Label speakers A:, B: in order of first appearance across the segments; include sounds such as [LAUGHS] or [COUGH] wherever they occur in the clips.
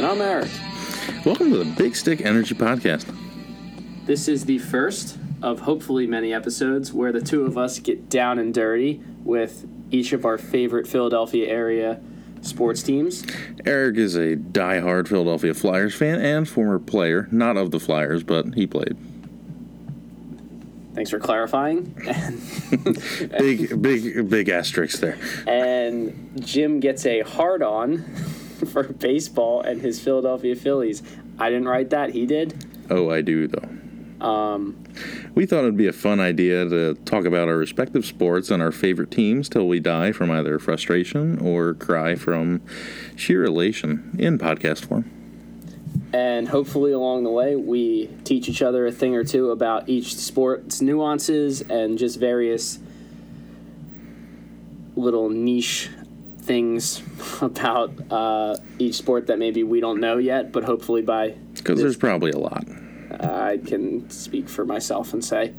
A: And I'm Eric.
B: Welcome to the Big Stick Energy Podcast.
A: This is the first of hopefully many episodes where the two of us get down and dirty with each of our favorite Philadelphia area sports teams.
B: Eric is a die-hard Philadelphia Flyers fan and former player, not of the Flyers, but he played.
A: Thanks for clarifying. [LAUGHS]
B: Big, big, big asterisks there.
A: and Jim gets a hard on [LAUGHS] for baseball and his Philadelphia Phillies. I didn't write that, he did.
B: Oh, I do though.
A: Um,
B: We thought it'd be a fun idea to talk about our respective sports and our favorite teams till we die from either frustration or cry from sheer elation in podcast form.
A: and hopefully along the way we teach each other a thing or two about each sport's nuances and just various little niche things about uh, each sport that maybe we don't know yet but hopefully by
B: Because there's probably a lot.
A: i can speak for myself and say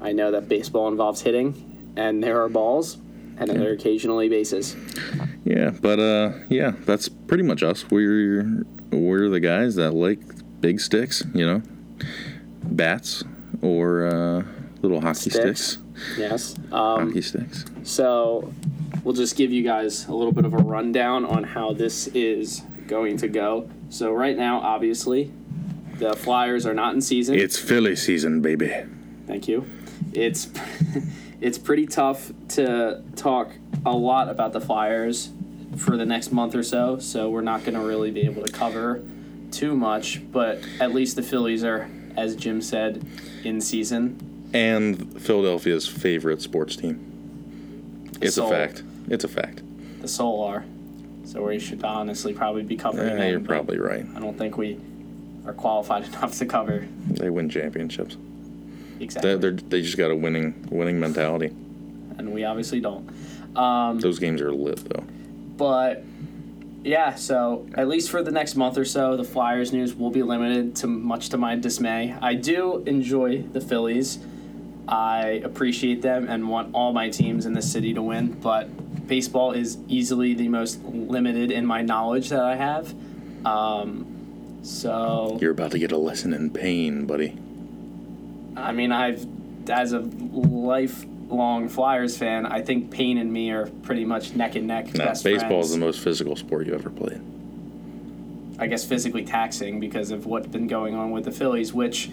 A: i know that baseball involves hitting and there are balls and then there are occasionally bases
B: Yeah, but uh, yeah, that's pretty much us. We're we're the guys that like big sticks, you know, bats or uh, little hockey
A: Sticks.
B: sticks.
A: yes um,
B: Hockey sticks.
A: So we'll just give you guys a little bit of a rundown on how this is going to go. So right now, obviously, the Flyers are not in season.
B: It's Philly season, baby.
A: Thank you. It's [LAUGHS] it's pretty tough to talk a lot about the Flyers for the next month or so. So we're not going to really be able to cover too much. But at least the Phillies are, as Jim said, in season.
B: And Philadelphia's favorite sports team. It's a fact. It's a fact.
A: The Soul are. So we should honestly probably be covering
B: Yeah,
A: them,
B: you're probably right.
A: I don't think we are qualified [LAUGHS] enough to cover
B: They win championships.
A: exactly,
B: They they just got a winning winning mentality.
A: and we obviously don't. Um,
B: Those games are lit though.
A: but yeah, so at least for the next month or so, the Flyers news will be limited to much to my dismay. I do enjoy the Phillies. I appreciate them and want all my teams in the city to win, but baseball is easily the most limited in my knowledge that I have. Um, so
B: You're about to get a lesson in pain, buddy.
A: I mean, I've as a lifelong Flyers fan, I think pain and me are pretty much neck and neck. Best
B: baseball
A: friends.
B: is the most physical sport you ever played.
A: I guess physically taxing because of what's been going on with the Phillies, which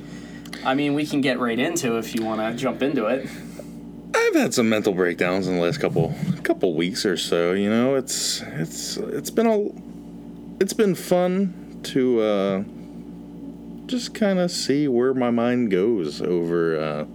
A: I mean we can get right into if you want to jump into it.
B: I've had some mental breakdowns in the last couple couple weeks or so. You know, it's it's it's been a it's been fun to uh, just kind of see where my mind goes over uh,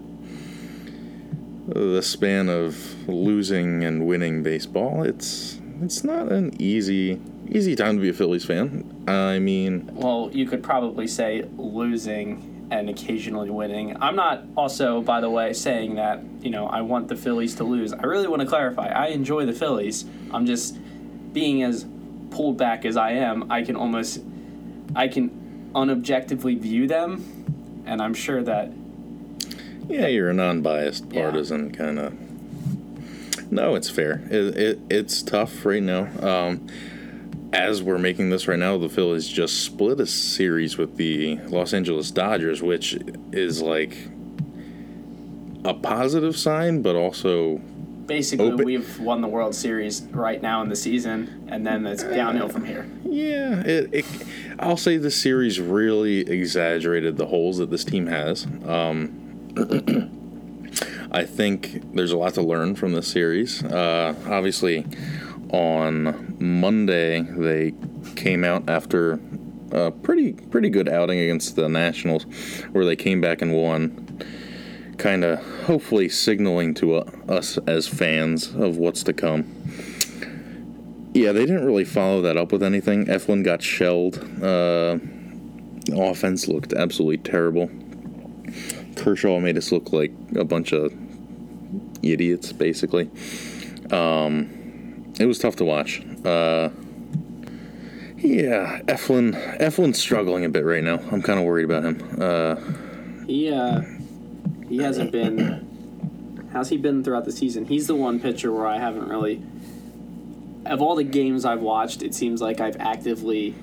B: the span of losing and winning baseball. It's it's not an easy easy time to be a Phillies fan. I mean,
A: Well, you could probably say losing and occasionally winning. I'm not also, by the way, saying that you know I want the Phillies to lose. I really want to clarify. I enjoy the Phillies. I'm just being as pulled back as I am. I can almost, I can unobjectively view them, and I'm sure that
B: Yeah, you're a non-biased
A: Yeah.
B: partisan kind of. No, it's fair. It, it it's tough right now. Um, as we're making this right now, the Phillies just split a series with the Los Angeles Dodgers, which is like a positive sign, but also
A: basically
B: Open-
A: we've won the World Series right now in the season, and then it's downhill from here.
B: yeah, it, it. I'll say the series really exaggerated the holes that this team has. Um, [CLEARS THROAT] I think there's a lot to learn from this series. Uh, obviously, on Monday they came out after a pretty pretty good outing against the Nationals, where they came back and won. Kind of hopefully signaling to uh, us as fans of what's to come. Yeah, they didn't really follow that up with anything. Eflin got shelled. Uh, offense looked absolutely terrible. Kershaw made us look like a bunch of idiots, basically. Um, it was tough to watch. Uh, yeah, Eflin. Eflin's struggling a bit right now. I'm kind of worried about him. Uh,
A: He uh, he hasn't been. How's he been throughout the season? He's the one pitcher where I haven't really. Of all the games I've watched, it seems like I've actively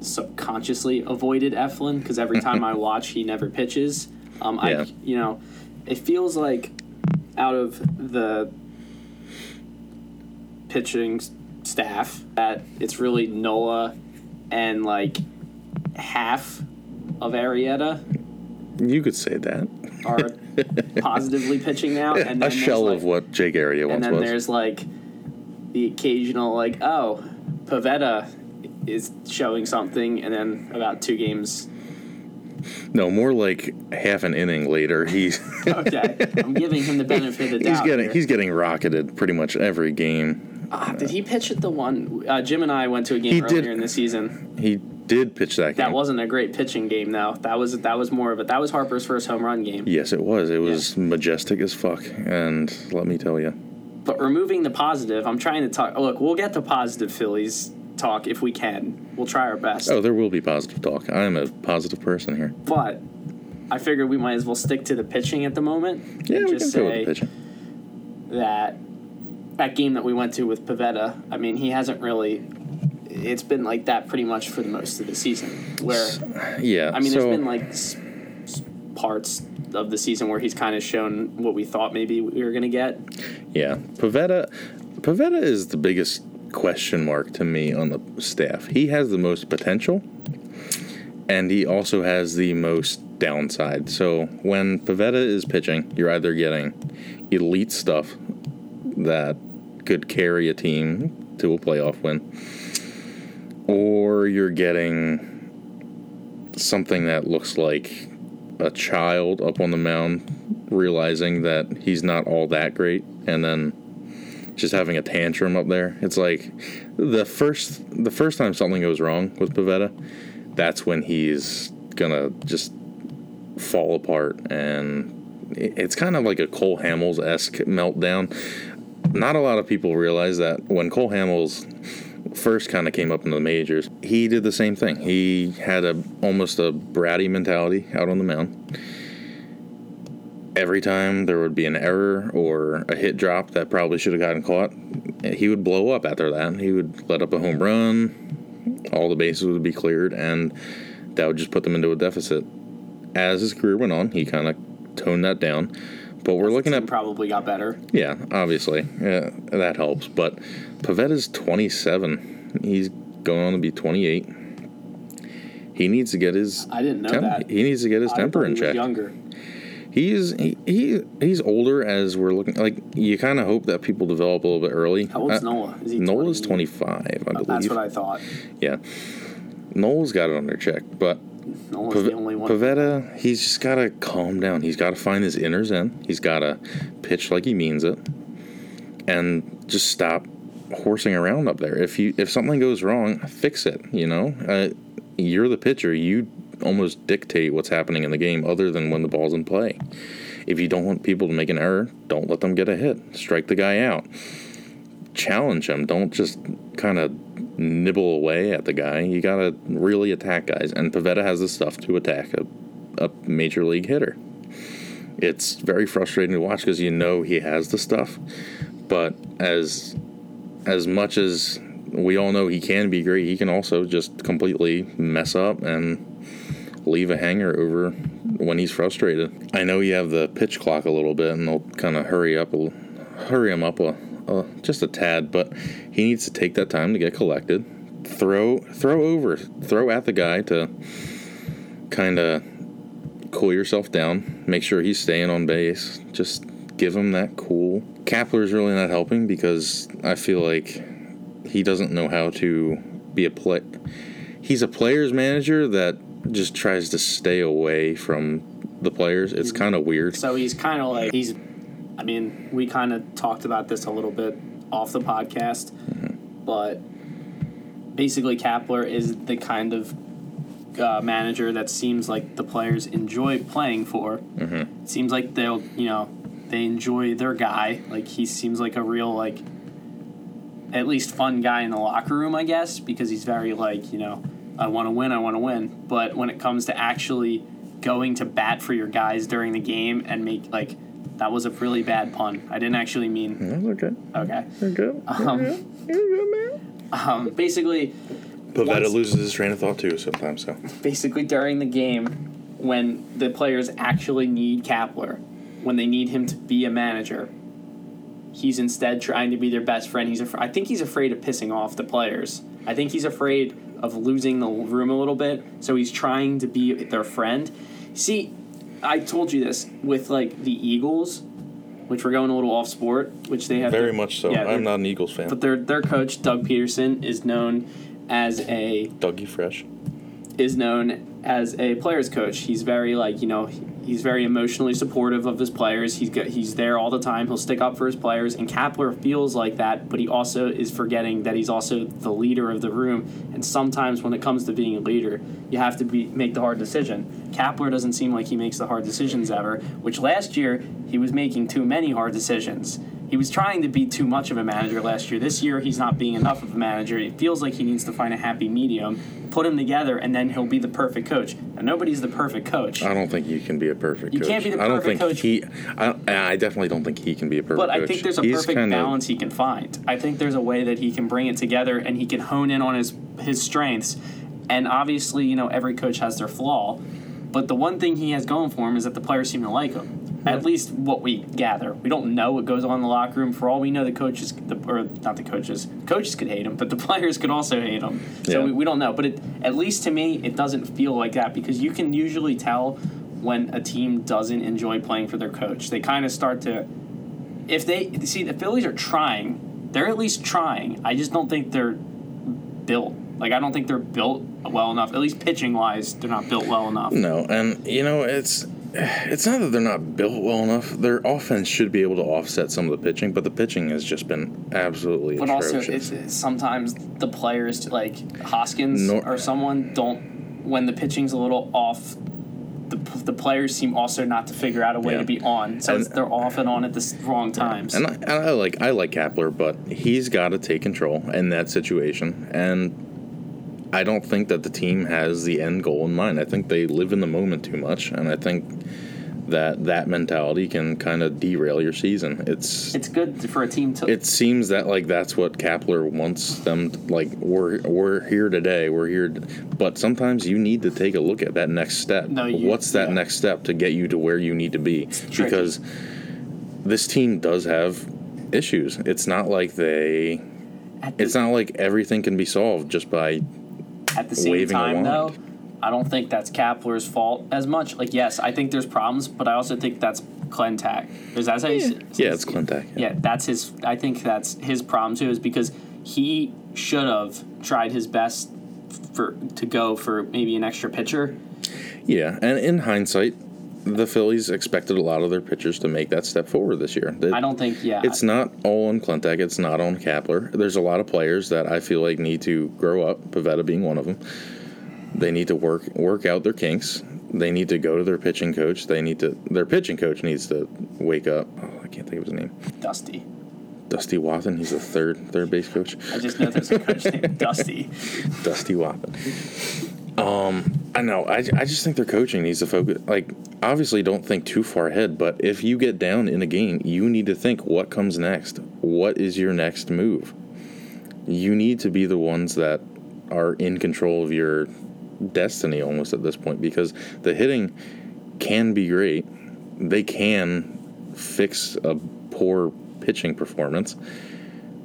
A: subconsciously avoided Eflin because every time I [LAUGHS] watch, he never pitches. Um,
B: Yeah.
A: I, you know, it feels like out of the pitching staff that it's really Noah and like half of Arrieta
B: You could say that.
A: are [LAUGHS] positively pitching now, and then
B: a shell
A: like,
B: of what Jake Area
A: and then
B: was.
A: there's like the occasional like oh Pivetta is showing something and then about two games
B: No, more like half an inning later, he's [LAUGHS]
A: okay i'm giving him the benefit of the doubt.
B: he's getting
A: here.
B: he's getting rocketed pretty much every game.
A: Ah, did he pitch at the one uh, jim and i went to a game
B: He
A: earlier
B: did-
A: in the season
B: He did pitch that game.
A: that wasn't a great pitching game though that was that was more of a that was harper's first home run game
B: Yes, it was. It was majestic as fuck, and let me tell you,
A: but removing the positive i'm trying to talk look we'll get to positive phillies talk if we can we'll try our best
B: oh, there will be positive talk. I am a positive person here.
A: but I figured we might as well stick to the pitching at the moment.
B: Yeah, we can
A: just
B: go with the pitching.
A: that that game that we went to with Pivetta. I mean, he hasn't really. It's been like that pretty much for the most of the season. Where
B: Yeah,
A: I mean,
B: so,
A: there's been like s- s- parts of the season where he's kind of shown what we thought maybe we were gonna get.
B: yeah, Pivetta. Pivetta is the biggest question mark to me on the staff. He has the most potential, and he also has the most downside. So when Pivetta is pitching, you're either getting elite stuff that could carry a team to a playoff win, or you're getting something that looks like a child up on the mound realizing that he's not all that great and then just having a tantrum up there. It's like the first the first time something goes wrong with Pivetta, that's when he's gonna just fall apart and it's kind of like a Cole Hamels esque meltdown. Not a lot of people realize that when Cole Hamels first kind of came up into the majors, he did the same thing. He had a almost a bratty mentality out on the mound. Every time there would be an error or a hit drop that probably should have gotten caught, he would blow up after that. He would let up a home run, all the bases would be cleared, and that would just put them into a deficit. As his career went on, he kind of toned that down. But we're looking at
A: probably got better.
B: yeah, obviously, yeah, that helps. But Pivetta's 27. He's going on to be 28. He needs to get his.
A: I didn't know
B: temp-
A: that.
B: He needs to get his
A: I
B: temper in check.
A: Younger.
B: He's he, he he's older as we're looking. Like you kind of hope that people develop a little bit early.
A: How old's
B: Uh,
A: Noah? Is he
B: Nola's
A: 20?
B: 25, I believe.
A: That's what I thought.
B: yeah, Nola's got it under check, but Pave-
A: the only one.
B: Pivetta, he's just got to calm down. He's got to find his inner zen. He's got to pitch like he means it, and just stop horsing around up there. If you if something goes wrong, fix it. You know, uh, you're the pitcher. You almost dictate what's happening in the game, other than when the ball's in play. If you don't want people to make an error, don't let them get a hit. Strike the guy out. Challenge him. Don't just kind of nibble away at the guy. You got to really attack guys. And Pivetta has the stuff to attack a, a major league hitter. It's very frustrating to watch because you know he has the stuff, but as as much as we all know he can be great, he can also just completely mess up and leave a hanger over when he's frustrated. I know you have the pitch clock a little bit, and they'll kind of hurry up, hurry him up a, a, just a tad. But he needs to take that time to get collected, throw, throw over, throw at the guy to kind of cool yourself down, make sure he's staying on base. Just give him that cool. Kapler's really not helping because I feel like he doesn't know how to be a play. He's a player's manager that just tries to stay away from the players. It's mm-hmm. kind of weird.
A: So he's kind of like he's. I mean, we kind of talked about this a little bit off the podcast, but basically, Kapler is the kind of uh, manager that seems like the players enjoy playing for. Mm-hmm. It seems like they'll, you know, they enjoy their guy. Like he seems like a real like, at least fun guy in the locker room, I guess, because he's very like, you know, I want to win, I want to win. But when it comes to actually going to bat for your guys during the game and make like that was a really bad pun. I didn't actually mean
B: That's okay.
A: okay.
B: You're good. You're
A: Um,
B: good. You're good, man.
A: Um, basically,
B: Pivetta
A: once-
B: loses his train of thought too sometimes. So [LAUGHS]
A: basically during the game when the players actually need Kapler, when they need him to be a manager, he's instead trying to be their best friend. He's af- I think he's afraid of pissing off the players. I think he's afraid of losing the room a little bit, so he's trying to be their friend. See, I told you this with like the Eagles, which we're going a little off sport, which they have
B: very
A: their-
B: much so.
A: yeah,
B: I'm not an Eagles fan.
A: But their their coach Doug Pederson is known as a
B: Dougie Fresh.
A: is known as a players coach. He's very like you know he's very emotionally supportive of his players. He's got, he's there all the time. He'll stick up for his players, and Kapler feels like that. But he also is forgetting that he's also the leader of the room. And sometimes when it comes to being a leader, you have to be make the hard decision. Kapler doesn't seem like he makes the hard decisions ever. Which last year he was making too many hard decisions. He was trying to be too much of a manager last year. This year, he's not being enough of a manager. It feels like he needs to find a happy medium, put them together, and then he'll be the perfect coach. And nobody's the perfect coach.
B: I don't think you can be a perfect
A: You
B: coach.
A: can't be the
B: I don't
A: perfect
B: think
A: coach.
B: he. I, I definitely don't think he can be a perfect
A: But
B: coach.
A: I think there's a
B: He's
A: perfect
B: kinda-
A: balance he can find. I think there's a way that he can bring it together and he can hone in on his his strengths. And obviously, you know, every coach has their flaw. But the one thing he has going for him is that the players seem to like him. At least what we gather. We don't know what goes on in the locker room. For all we know, the coaches, the, or not the coaches, coaches could hate him, but the [LAUGHS] players could also hate him. So
B: Yeah.
A: we, we don't know. But it, at least to me, it doesn't feel like that because you can usually tell when a team doesn't enjoy playing for their coach. They kind of start to if they see the Phillies are trying, they're at least trying. I just don't think they're built. Like I don't think they're built well enough. At least pitching wise, they're not built well enough.
B: No, and you know it's it's not that they're not built well enough. Their offense should be able to offset some of the pitching, but the pitching has just been absolutely
A: But also, it's, it's sometimes the players like Hoskins
B: Nor-
A: or someone don't when the pitching's a little off. The, the players seem also not to figure out a way
B: Yeah.
A: to be on, so
B: And-
A: they're off and on at the wrong times.
B: and I, and I like I like Kapler, but he's got to take control in that situation. And I don't think that the team has the end goal in mind. I think they live in the moment too much, and I think that that mentality can kind of derail your season. It's
A: it's good for a team to.
B: it seems that like that's what Kapler wants them to, like we're we're here today we're here t- but sometimes you need to take a look at that next step
A: No, you-
B: what's that
A: yeah.
B: next step to get you to where you need to be because this team does have issues it's not like they
A: the-
B: it's not like everything can be solved just by
A: At the same time, though. I don't think that's Kapler's fault as much. Like, yes, I think there's problems, but I also think that's Klentak. Is that how you say
B: yeah it's Klentak
A: Yeah, that's his. I think that's his problem too, is because he should have tried his best for to go for maybe an extra pitcher.
B: yeah and in hindsight the Phillies expected a lot of their pitchers to make that step forward this year They-
A: I don't think. Yeah,
B: It's not all on Klentak. It's not on Kapler. There's a lot of players that I feel like need to grow up. Pivetta being one of them. They need to work work out their kinks. They need to go to their pitching coach. They need to. Their pitching coach needs to wake up. Oh, I can't think of his name.
A: Dusty.
B: Dusty Wathan. He's the third third base coach.
A: I just know there's a coach named Dusty. [LAUGHS]
B: Dusty Wathan. Um, I know. I, I just think their coaching needs to focus. Like, obviously, don't think too far ahead. But if you get down in a game, you need to think what comes next. What is your next move? You need to be the ones that are in control of your destiny almost at this point because the hitting can be great. They can fix a poor pitching performance.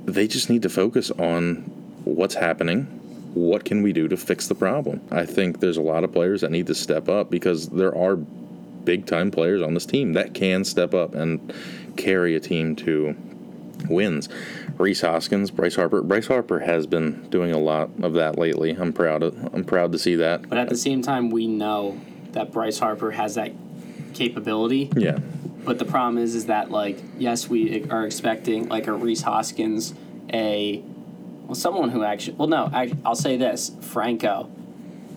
B: They just need to focus on what's happening what can we do to fix the problem? I think there's a lot of players that need to step up because there are big time players on this team that can step up and carry a team to wins. Rhys Hoskins, Bryce Harper. Bryce Harper has been doing a lot of that lately. I'm proud of I'm proud to see that.
A: But at the same time, we know that Bryce Harper has that capability.
B: Yeah.
A: But the problem is, is that like yes, we are expecting like a Rhys Hoskins, a well, someone who actually well, no, I, I'll say this, Franco.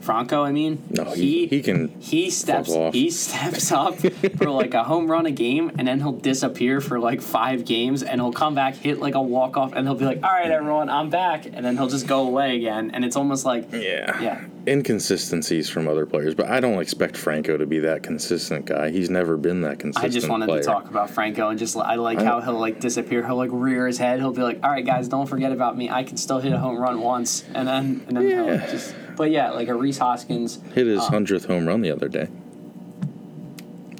A: Franco, I mean,
B: No, he, he can.
A: he steps he steps up for like a home run a game and then he'll disappear for like five games and he'll come back hit like a walk off and he'll be like all right mm. everyone i'm back and then he'll just go away again and it's almost like
B: Yeah.
A: yeah
B: Inconsistencies from other players, but I don't expect Franco to be that consistent guy. He's never been that consistent.
A: i just wanted
B: player.
A: to talk about franco and just i like how he'll like disappear he'll like rear his head he'll be like all right guys don't forget about me i can still hit a home run once and then and then he'll just but yeah like a rhys hoskins
B: Hit his
A: uh,
B: hundredth home run the other day.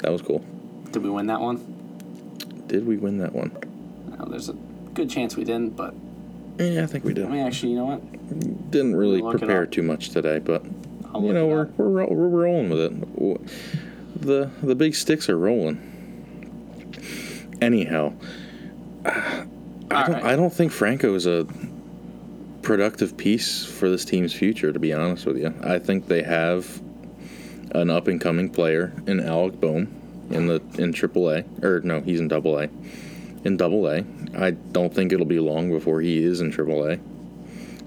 B: That was cool.
A: did we win that one
B: Did we win that one?
A: no, there's a good chance we didn't but
B: Yeah, I think we did.
A: i mean actually you know what
B: Didn't really prepare too much today, but you know we're we're we're rolling with it. The the big sticks are rolling. Anyhow, [SIGHS] I don't
A: right.
B: I don't think Franco is a productive piece for this team's future. To be honest with you, I think they have an up and coming player in Alec Bohm in the in AAA or no, he's in Double A. In Double A, I don't think it'll be long before he is in Triple A.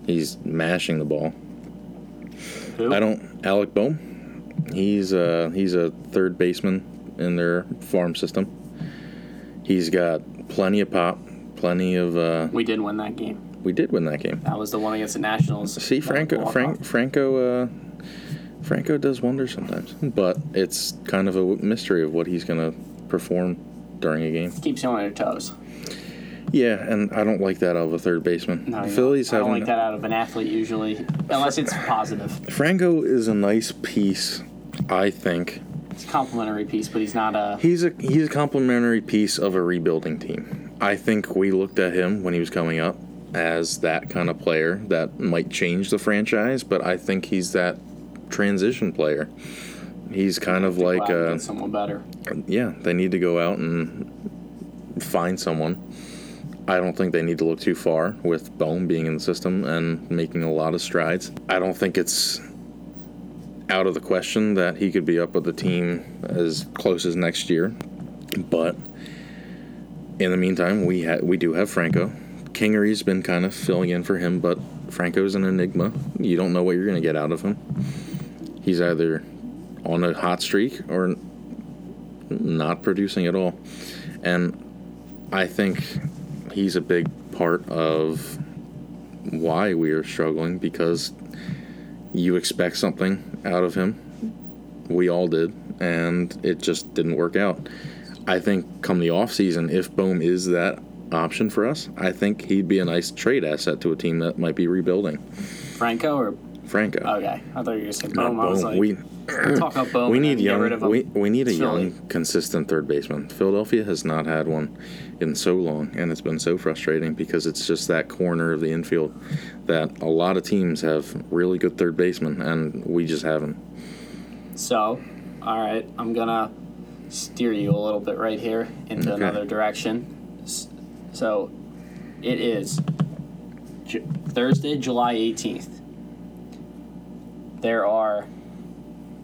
B: He's mashing the ball.
A: Who?
B: I don't. Alec Bohm. He's uh he's a third baseman in their farm system. He's got plenty of pop, plenty of. uh
A: we did win that game
B: We did win that game.
A: That was the one against the Nationals.
B: See, Franco. Frank, Franco, uh, Franco does wonders sometimes, but it's kind of a mystery of what he's gonna perform during a game.
A: keeps you on your toes.
B: Yeah, and I don't like that out of a third baseman.
A: No,
B: the Phillies
A: don't. I don't like that out of an athlete usually, unless it's positive.
B: Franco is a nice piece, I think.
A: It's a complimentary piece, but he's not a.
B: He's a he's a complementary piece of a rebuilding team. I think we looked at him when he was coming up as that kind of player that might change the franchise, but I think he's that transition player. He's kind of like
A: and
B: uh,
A: someone better.
B: yeah, they need to go out and find someone. I don't think they need to look too far with Bohm being in the system and making a lot of strides. I don't think it's out of the question that he could be up with the team as close as next year. But in the meantime, we ha- we do have Franco. Kingery's been kind of filling in for him, but Franco's an enigma. You don't know what you're going to get out of him. He's either on a hot streak or not producing at all. And I think he's a big part of why we are struggling because you expect something out of him. We all did, and it just didn't work out. I think come the off season, if Bohm is that option for us, I think he'd be a nice trade asset to a team that might be rebuilding.
A: Franco or
B: Franco.
A: okay, I thought you were gonna say
B: Not
A: Bohm. I was
B: Bohm.
A: like,
B: we
A: talk about Bohm. [CLEARS THROAT]
B: we need young.
A: rid of him.
B: We, we need a young, consistent third baseman. Philadelphia has not had one in so long, and it's been so frustrating because it's just that corner of the infield that a lot of teams have really good third basemen, and we just haven't.
A: So, all right, I'm gonna steer you a little bit right here into
B: Okay.
A: another direction. S- So, it is Ju- Thursday, July 18th. There are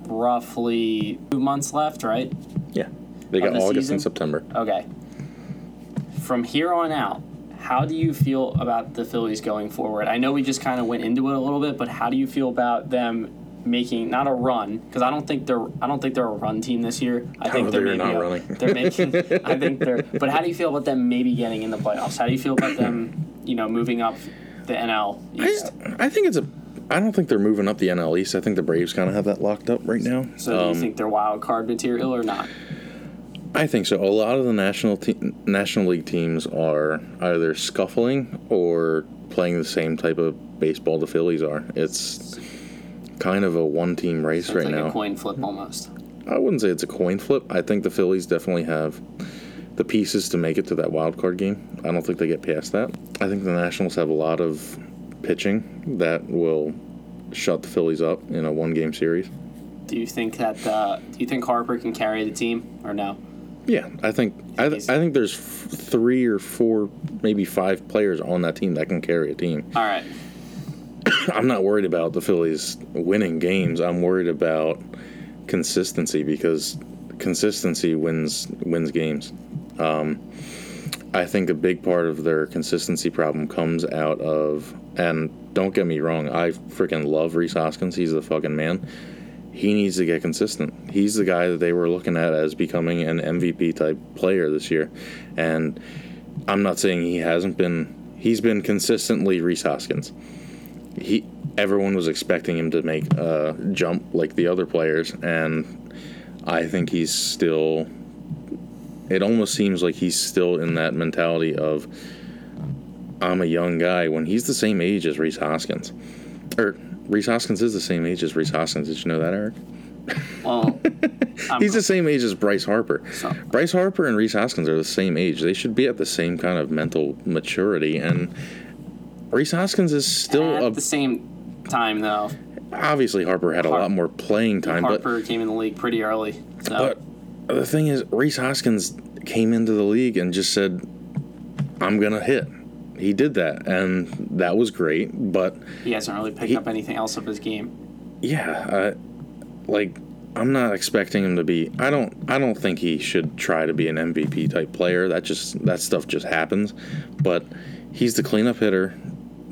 A: roughly two months left, right?
B: Yeah, they got
A: the
B: August
A: season?
B: and September.
A: Okay. From here on out, how do you feel about the Phillies going forward? I know we just kind of went into it a little bit, but how do you feel about them making not a run? Because I don't think they're I don't think they're a run team this year. I think they're, maybe
B: not
A: a-
B: running.
A: They're [LAUGHS] making. I think they're. But how do you feel about them maybe getting in the playoffs? How do you feel about them? You know, moving up the NL East.
B: I, I think it's a. I don't think they're moving up the NL East. I think the Braves kind of have that locked up right now.
A: so do you
B: Um,
A: think they're wild card material or not?
B: I think so. A lot of the national te- national league teams are either scuffling or playing the same type of baseball the Phillies are. It's kind of a one team race
A: It's
B: right
A: like
B: now.
A: a coin flip almost.
B: I wouldn't say it's a coin flip. I think the Phillies definitely have the pieces to make it to that wild card game. I don't think they get past that. I think the Nationals have a lot of pitching that will shut the Phillies up in a one game series.
A: Do you think that? Uh, do you think Harper can carry the team or no?
B: Yeah, I think I, th- I think there's f- three or four, maybe five players on that team that can carry a team.
A: All right. [LAUGHS]
B: I'm not worried about the Phillies winning games. I'm worried about consistency because consistency wins wins games. Um, I think a big part of their consistency problem comes out of, and don't get me wrong, I freaking love Rhys Hoskins. He's the fucking man. He needs to get consistent. He's the guy that they were looking at as becoming an MVP type player this year. And I'm not saying he hasn't been, he's been consistently Rhys Hoskins. He, everyone was expecting him to make a jump like the other players, and I think he's still it almost seems like he's still in that mentality of I'm a young guy when he's the same age as Rhys Hoskins. Or Rhys Hoskins is the same age as Rhys Hoskins. Did you know that, Eric?
A: Well, oh, [LAUGHS] I'm-
B: He's the same age as Bryce Harper.
A: So-
B: Bryce Harper and Rhys Hoskins are the same age. They should be at the same kind of mental maturity. And Rhys Hoskins is still
A: at
B: a.
A: the same time, though,
B: Obviously, Harper had a lot more playing time, but
A: Harper came in the league pretty early. So
B: But the thing is, Rhys Hoskins came into the league and just said, "I'm gonna hit." He did that, and that was great. But
A: he hasn't really picked
B: He-
A: up anything else of his game.
B: yeah, uh, like I'm not expecting him to be. I don't. I don't think he should try to be an MVP type player. That just that stuff just happens. But he's the cleanup hitter.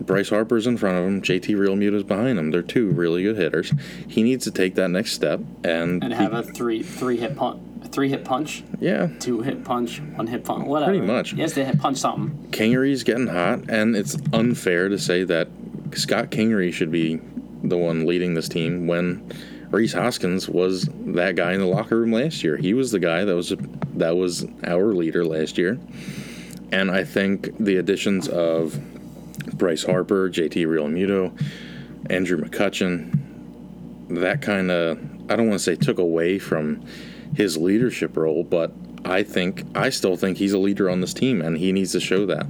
B: Bryce Harper's in front of him. JT Realmuto's behind him. They're two really good hitters. He needs to take that next step and,
A: And
B: he-
A: have a three three hit punch, three hit punch,
B: yeah.
A: two hit punch, one hit punch, whatever.
B: Pretty much.
A: He has to hit punch something.
B: Kingery's getting hot, and it's unfair to say that Scott Kingery should be the one leading this team when Rhys Hoskins was that guy in the locker room last year. He was the guy that was that was our leader last year, and I think the additions of Bryce Harper, JT Realmuto, Andrew McCutchen, that kind of I don't want to say took away from his leadership role, but I think I still think he's a leader on this team, and he needs to show that.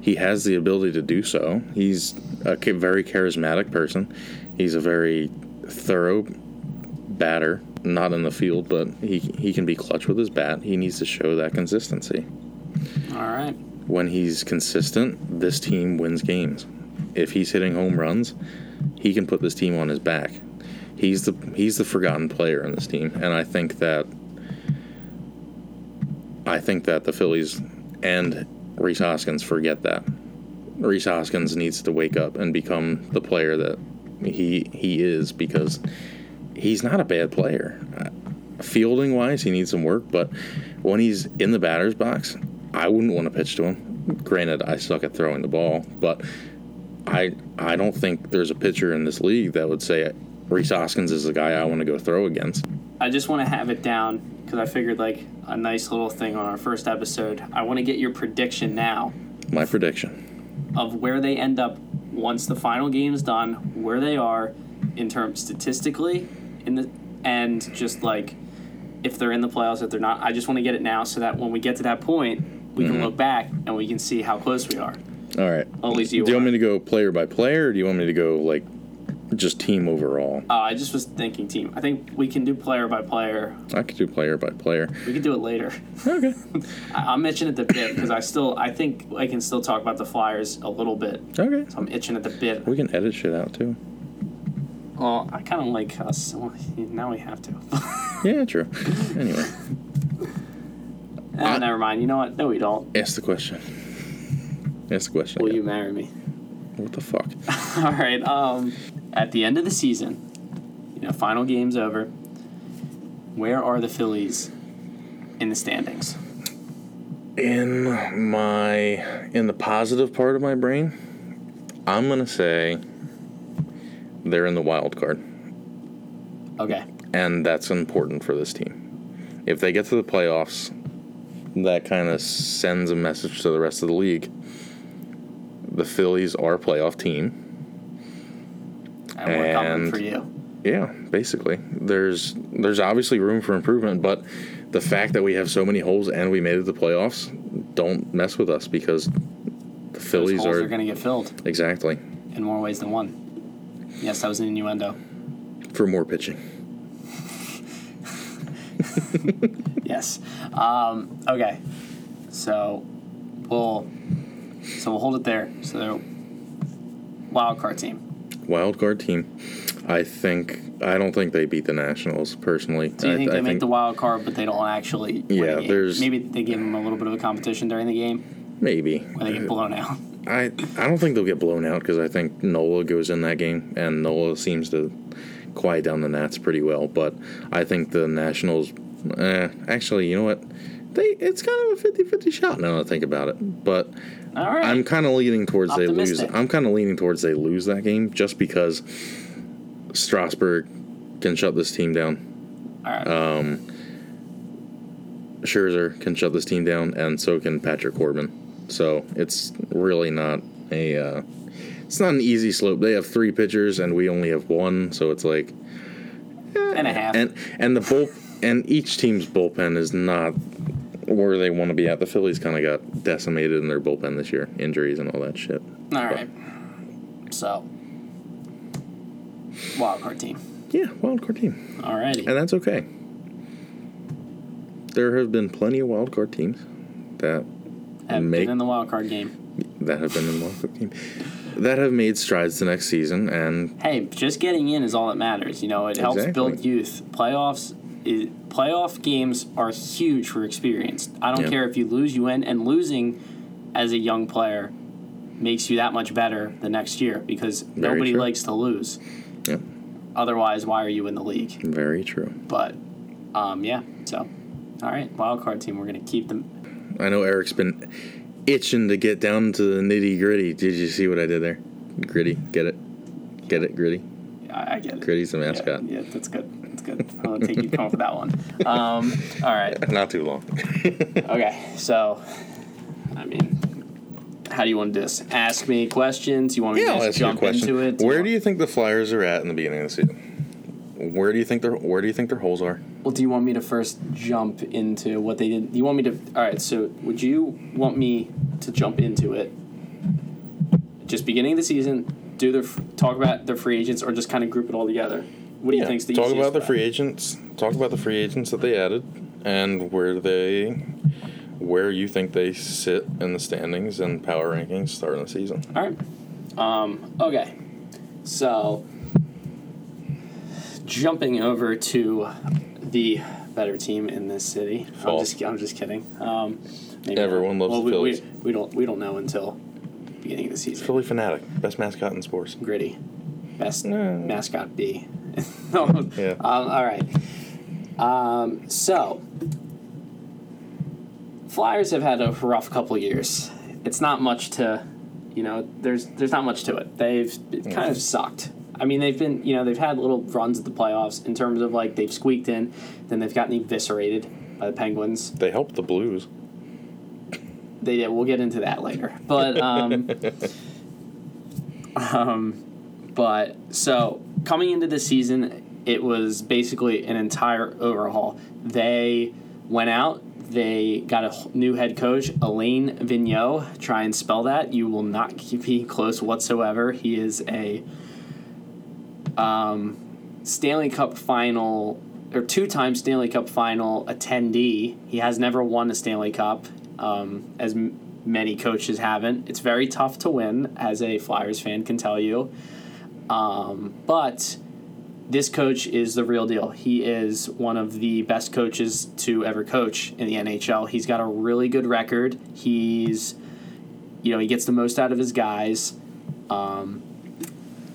B: He has the ability to do so. He's a very charismatic person. He's a very thorough batter, not in the field, but he he can be clutch with his bat. He needs to show that consistency.
A: All right.
B: When he's consistent, this team wins games. If he's hitting home runs, he can put this team on his back. He's the he's the forgotten player in this team, and I think that I think that the Phillies and Rhys Hoskins forget that. Rhys Hoskins needs to wake up and become the player that he he is because he's not a bad player. Fielding wise, he needs some work, but when he's in the batter's box, I wouldn't want to pitch to him. Granted, I suck at throwing the ball, but I I don't think there's a pitcher in this league that would say Rhys Hoskins is the guy I want to go throw against.
A: I just want to have it down because I figured like a nice little thing on our first episode. I want to get your prediction now
B: My prediction.
A: of where they end up once the final game is done, where they are in terms statistically in the and just like if they're in the playoffs, if they're not. I just want to get it now so that when we get to that point, we
B: Mm-hmm.
A: can look back and we can see how close we are.
B: All right.
A: At least you.
B: Do you want me to go player by player, or do you want me to go like just team overall?
A: Uh, I just was thinking team. I think we can do player by player.
B: I could do player by player.
A: We could do it later.
B: Okay. [LAUGHS]
A: I- I'm itching at the bit because I still I think I can still talk about the Flyers a little bit.
B: Okay.
A: So I'm itching at the bit.
B: We can edit shit out too.
A: Well, I kind of like us. So [LAUGHS] now we have to.
B: Yeah, true. [LAUGHS] Anyway,
A: ah, never mind. You know what? No, we don't.
B: ask the question. Ask the question.
A: Will you marry me?
B: What the fuck? [LAUGHS]
A: All right. Um, at the end of the season, you know, final game's over. Where are the Phillies in the standings?
B: In my in the positive part of my brain, I'm gonna say they're in the wild card,
A: Okay.
B: and that's important for this team. If they get to the playoffs, that kind of sends a message to the rest of the league. The Phillies are a playoff team.
A: And we're coming for you.
B: Yeah, basically. There's there's obviously room for improvement, but the fact that we have so many holes and we made it to the playoffs, don't mess with us because the Phillies
A: holes
B: are,
A: are going to get filled
B: exactly
A: in more ways than one. Yes, that was an innuendo.
B: for more pitching. [LAUGHS]
A: Yes. Um, okay. So we'll so we'll hold it there. So wild card team.
B: Wild card team. I think I don't think they beat the Nationals personally.
A: Do you
B: I,
A: think
B: I
A: they make the wild card, but they don't actually? win
B: Yeah, there's-
A: maybe they give them a little bit of a competition during the game.
B: Maybe.
A: when they get blown out.
B: I I don't think they'll get blown out because I think Nola goes in that game and Nola seems to quiet down the Nats pretty well. But I think the Nationals, eh, actually, you know what? They it's kind of a 50-50 shot now that I think about it. But
A: right.
B: I'm kind of leaning towards they lose. I'm kind of leaning towards they lose that game just because Strasburg can shut this team down.
A: All right.
B: Um, Scherzer can shut this team down, and so can Patrick Corbin. So it's really not a. Uh, it's not an easy slope. They have three pitchers, and we only have one. So it's like
A: and a half.
B: and and the bull and each team's bullpen is not where they want to be at. The Phillies kind of got decimated in their bullpen this year, injuries and all that shit.
A: All right. So, wild card team.
B: Yeah, wild card team,
A: All righty.
B: and that's okay. There have been plenty of wild card teams that
A: Have
B: make
A: been in the wild card game.
B: that have been in the wild card team that have made strides the next season, and
A: Hey, just getting in is all that matters. You know, it helps build youth. Playoffs, is, playoff games are huge for experience. I don't
B: Yeah.
A: care if you lose, you win, and losing as a young player makes you that much better the next year because
B: Very
A: nobody
B: true.
A: likes to lose.
B: yeah,
A: Otherwise, why are you in the league?
B: very true.
A: But, um, yeah. So, all right, wild card team. We're gonna keep them.
B: I know Eric's been itching to get down to the nitty gritty. Did you see what I did there? Gritty, get it, get it, gritty.
A: I, I get it.
B: Gritty's the mascot.
A: Yeah, that's good. That's good. I'll take you home for that one. Um, all right. [LAUGHS]
B: Not too long. [LAUGHS]
A: Okay, so, I mean, how do you want to do this? Ask me questions. You want me
B: yeah,
A: to just
B: ask you a
A: jump
B: question.
A: into it?
B: Where do you think the Flyers are at in the beginning of the season? Where do you think their Where do you think their holes are?
A: Well, do you want me to first jump into what they did? You want me to? All right. So, would you want me to jump into it? Just beginning of the season, do the f- talk about the free agents, or just kind of group it all together? What do you think's the
B: talk about the free agents. Talk about the free agents that they added and where they, where you think they sit in the standings and power rankings starting the season.
A: All right. Um, okay. So, jumping over to the better team in this city. I'm just, I'm just kidding. Um, maybe
B: Everyone
A: not.
B: loves
A: well,
B: the
A: we,
B: Phillies.
A: We, we don't. We don't know until beginning of the season.
B: Phillie Phanatic, best mascot in sports.
A: Gritty, best
B: No.
A: mascot B. no. [LAUGHS]
B: Yeah.
A: Um, all right. Um, so, Flyers have had a rough couple years. It's not much to, you know, there's there's not much to it. They've it kind of sucked. I mean, they've been, you know, they've had little runs at the playoffs in terms of like they've squeaked in, then they've gotten eviscerated by the Penguins.
B: They helped the Blues.
A: They did. We'll get into that later. But um, [LAUGHS] um, but so coming into the season, it was basically an entire overhaul. They went out. They got a new head coach, Alain Vigneault. Try and spell that. You will not be close whatsoever. He is a um, Stanley Cup final or two-time Stanley Cup final attendee. He has never won a Stanley Cup, um, as m- many coaches haven't. It's very tough to win, as a Flyers fan can tell you. Um, but this coach is the real deal. He is one of the best coaches to ever coach in the NHL. He's got a really good record. He's, you know, he gets the most out of his guys. Um,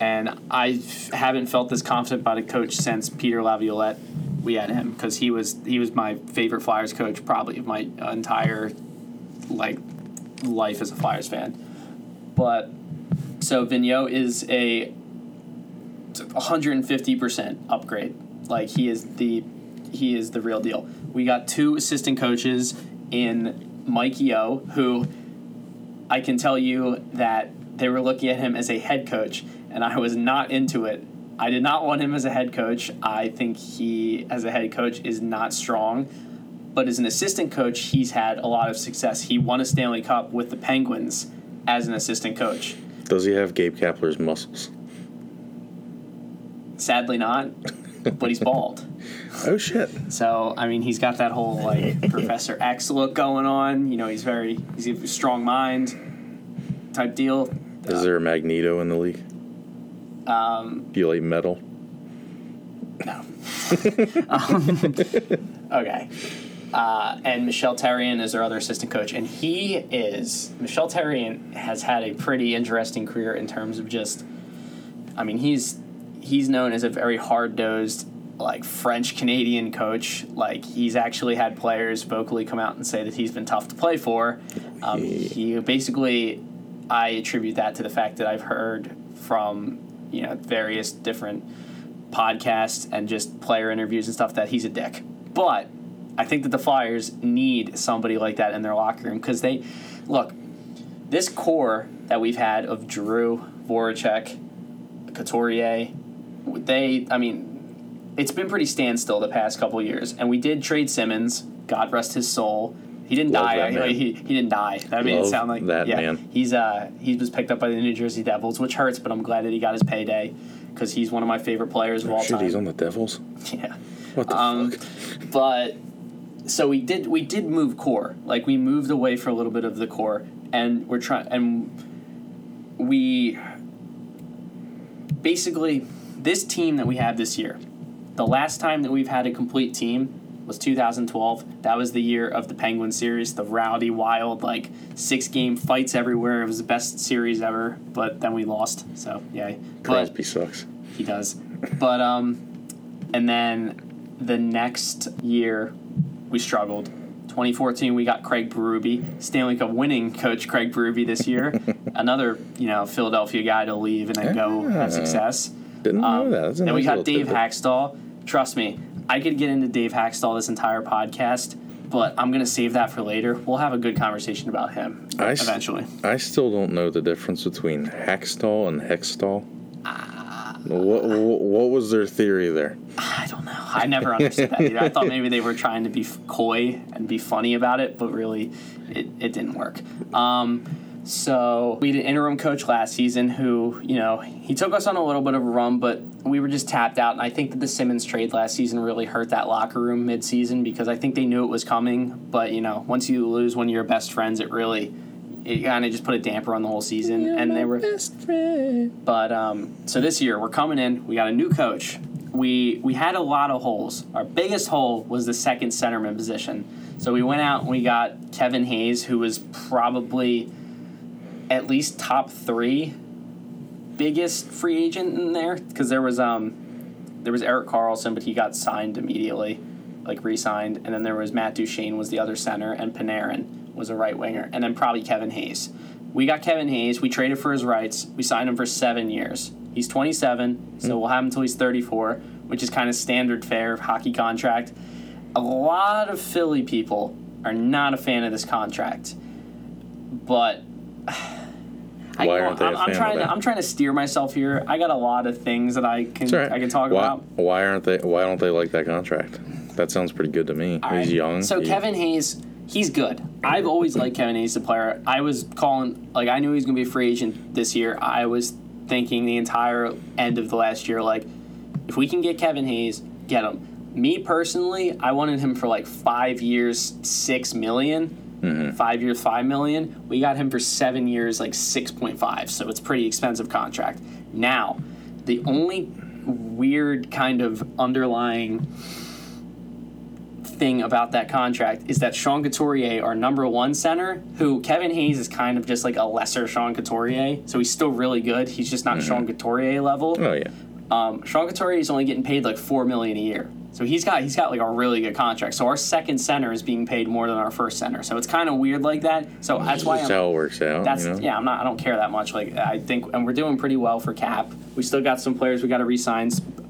A: and I haven't felt this confident about a coach since Peter Laviolette. We had him because he was he was my favorite Flyers coach probably of my entire like life as a Flyers fan. But so Vigneault is a 150% upgrade. Like he is the he is the real deal. We got two assistant coaches in Mike Yeo, who I can tell you that they were looking at him as a head coach, and I was not into it. I did not want him as a head coach. I think he, as a head coach, is not strong. But as an assistant coach, he's had a lot of success. He won a Stanley Cup with the Penguins as an assistant coach.
B: Does he have Gabe Kapler's muscles?
A: Sadly, not, but he's bald. [LAUGHS]
B: Oh shit!
A: So I mean, he's got that whole like Professor X look going on. You know, he's very he's a strong mind type deal.
B: Is there a Magneto in the league?
A: Um,
B: Do you like metal?
A: no. [LAUGHS] um, [LAUGHS] okay. Uh, and Michel Therrien is their other assistant coach, and he is Michel Therrien has had a pretty interesting career in terms of just, I mean he's he's known as a very hard nosed like French Canadian coach. Like he's actually had players vocally come out and say that he's been tough to play for. Um, he basically, I attribute that to the fact that I've heard from you know various different podcasts and just player interviews and stuff that he's a dick. But I think that the Flyers need somebody like that in their locker room because they look this core that we've had of Giroux, Voracek, Couturier. They, I mean, it's been pretty standstill the past couple years, and we did trade Simmonds. God rest his soul. He didn't
B: Love
A: die. He, he didn't die. That made it sound like
B: that
A: yeah.
B: man.
A: He's uh he was picked up by the New Jersey Devils, which hurts, but I'm glad that he got his payday because he's one of my favorite players of all
B: Shit,
A: time.
B: he's on the Devils. [LAUGHS]
A: yeah.
B: What the
A: Um,
B: fuck?
A: but so we did we did move core like we moved away for a little bit of the core and we're trying and we basically this team that we have this year the last time that we've had a complete team was 2012 that was the year of the penguin series the rowdy wild like six game fights everywhere it was the best series ever but then we lost so yeah but
B: Crosby sucks.
A: he does. But um, and then the next year we struggled. 2014 we got Craig Berube, Stanley Cup winning coach Craig Berube this year. [LAUGHS] Another you know Philadelphia guy to leave and then go have success.
B: Didn't know
A: Um,
B: that. That's
A: then we got Dave
B: tidbit.
A: Hakstol. Trust me, I could get into Dave Hakstol this entire podcast, but I'm gonna save that for later. We'll have a good conversation about him
B: I
A: eventually.
B: I still don't know the difference between Hakstol and Hextall.
A: Ah.
B: what, what what was their theory there?
A: I don't know. I never understood that either. I thought maybe they were trying to be coy and be funny about it, but really, it, it didn't work. Um, so we had an interim coach last season who, you know, he took us on a little bit of a run, but we were just tapped out. And I think that the Simmonds trade last season really hurt that locker room midseason because I think they knew it was coming. But you know, once you lose one of your best friends, it really, it kind of just put a damper on the whole season. and they were but um, so this year we're coming in. We got a new coach. We we had a lot of holes. Our biggest hole was the second centerman position. So we went out and we got Kevin Hayes, who was probably at least top three biggest free agent in there because there was um there was Erik Karlsson, but he got signed immediately, like re-signed, and then there was Matt Duchene was the other center, and Panarin was a right winger, and then probably Kevin Hayes. We got Kevin Hayes. We traded for his rights. We signed him for seven years. He's 27, so we'll have him until he's 34, which is kind of standard fare of hockey contract. A lot of Philly people are not a fan of this contract, but [SIGHS] I,
B: Why aren't they
A: I'm, I'm trying to? I'm trying to steer myself here. I got a lot of things that I can
B: right.
A: I can talk
B: why,
A: about.
B: Why aren't they? Why don't they like that contract? That sounds pretty good to me.
A: All
B: He's
A: right.
B: young.
A: So
B: He-
A: Kevin Hayes, he's good. I've always liked Kevin Hayes, the player. I was calling like I knew he was going to be a free agent this year. I was thinking the entire end of the last year, like if we can get Kevin Hayes, get him. Me personally, I wanted him for like five years, six million. Mm-hmm. Five years, five million. We got him for seven years, like six point five. So it's pretty expensive contract. Now, the only weird kind of underlying thing about that contract is that Sean Couturier, our number one center, who Kevin Hayes is kind of just like a lesser Sean Couturier, so he's still really good. He's just not mm-hmm. Sean Couturier level.
B: Oh yeah.
A: Um, Sean Couturier is only getting paid like four million a year, so he's got he's got like a really good contract. So our second center is being paid more than our first center, so it's kind of weird like that. So that's why
B: That's
A: I'm,
B: how it works out.
A: that's
B: you know?
A: yeah. I'm not. I don't care that much. Like I think, and we're doing pretty well for cap. We still got some players we got to re-sign.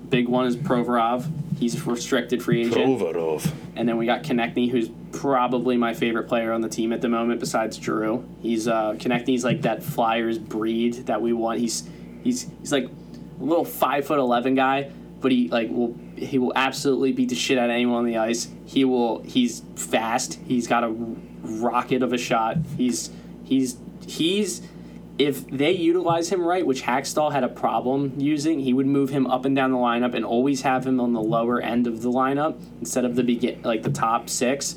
A: Big one is Provorov. He's a restricted free agent.
B: Provorov.
A: And then we got Konecny, who's probably my favorite player on the team at the moment, besides Drew. He's uh, Konecny's like that Flyers breed that we want. He's he's he's like a little five foot eleven guy, but he like will he will absolutely beat the shit out of anyone on the ice. He will. He's fast. He's got a rocket of a shot. He's he's he's if they utilize him right, which Hakstol had a problem using, he would move him up and down the lineup and always have him on the lower end of the lineup instead of the begin like the top six.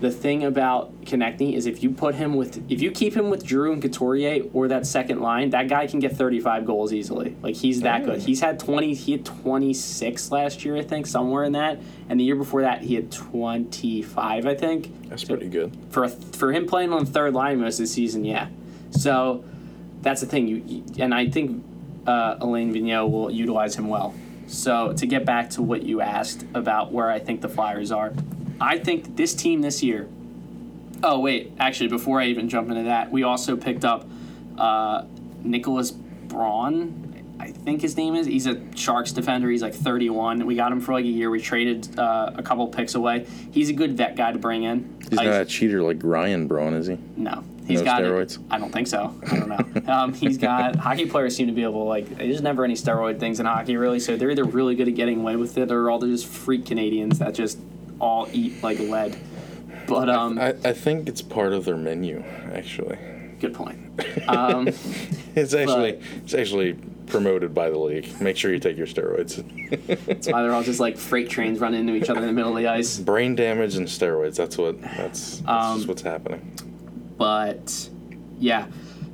A: The thing about Konecny is if you put him with if you keep him with Drew and Couturier or that second line, that guy can get 35 goals easily. Like he's that good. He's had 20 he had 26 last year, I think, somewhere in that. And the year before that he had 25, I think.
B: That's pretty good.
A: For for him playing on third line most of the season, yeah. So that's the thing. You, and I think uh, Alain Vigneault will utilize him well. So to get back to what you asked about where I think the Flyers are, I think this team this year. Oh wait, actually, before I even jump into that, we also picked up uh, Nicholas Braun. I think his name is. He's a Sharks defender. He's like 31. We got him for like a year. We traded uh, a couple picks away. He's a good vet guy to bring in.
B: He's
A: Uh,
B: not a cheater like Ryan Braun, is he?
A: no, he's
B: No
A: got
B: steroids?
A: I don't think so. I don't know. [LAUGHS] um, he's got hockey players seem to be able to like. There's never any steroid things in hockey really. So they're either really good at getting away with it, or all they're just freak Canadians that just all eat like lead. But um,
B: I, I think it's part of their menu, actually.
A: good point. Um, [LAUGHS]
B: It's actually it's actually promoted by the league. Make sure you take your steroids.
A: that's why they're all just like freight trains running into each other in the middle of the ice.
B: Brain damage and steroids. That's what that's, that's
A: Um,
B: what's happening.
A: But yeah,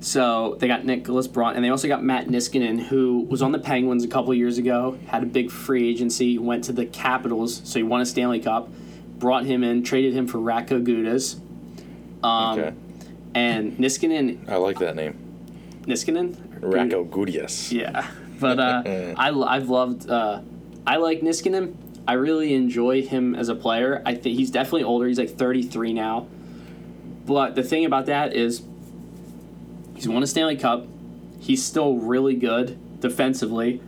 A: so they got Nicholas Braun, and they also got Matt Niskanen, who was on the Penguins a couple years ago, had a big free agency, went to the Capitals, so he won a Stanley Cup, brought him in, traded him for Radko Gudas. Um,
B: okay.
A: And Niskanen,
B: I like that name.
A: Niskanen?
B: Racco Gudias.
A: Yeah, but uh, [LAUGHS] I I've loved uh, I like Niskanen. I really enjoy him as a player. I think he's definitely older. He's like 33 now. But the thing about that is, he's won a Stanley Cup. He's still really good defensively.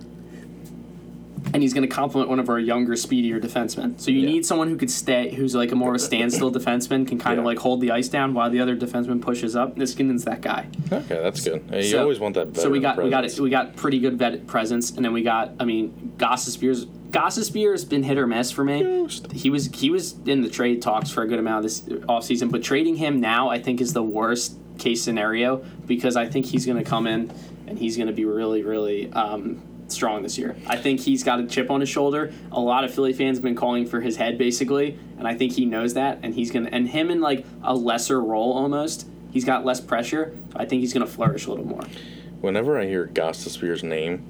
A: And he's going to complement one of our younger, speedier defensemen. So you
B: Yeah.
A: need someone who could stay, who's like a more of a standstill defenseman, can kind of like hold the ice down while the other defenseman pushes up. Niskanen's that guy.
B: Okay, that's good. You
A: So-
B: always want that.
A: So we got we got it. We got pretty good vet presence, and then we got. I mean, Gostisbehere. Gossa Spears been hit or miss for me.
B: Ghost.
A: He was he was in the trade talks for a good amount of this offseason, but trading him now I think is the worst case scenario because I think he's going to come in and he's going to be really really um, strong this year. I think he's got a chip on his shoulder. A lot of Philly fans have been calling for his head basically, and I think he knows that, and he's gonna and him in like a lesser role almost. He's got less pressure. I think he's going to flourish a little more.
B: Whenever I hear Gostisbehere's name,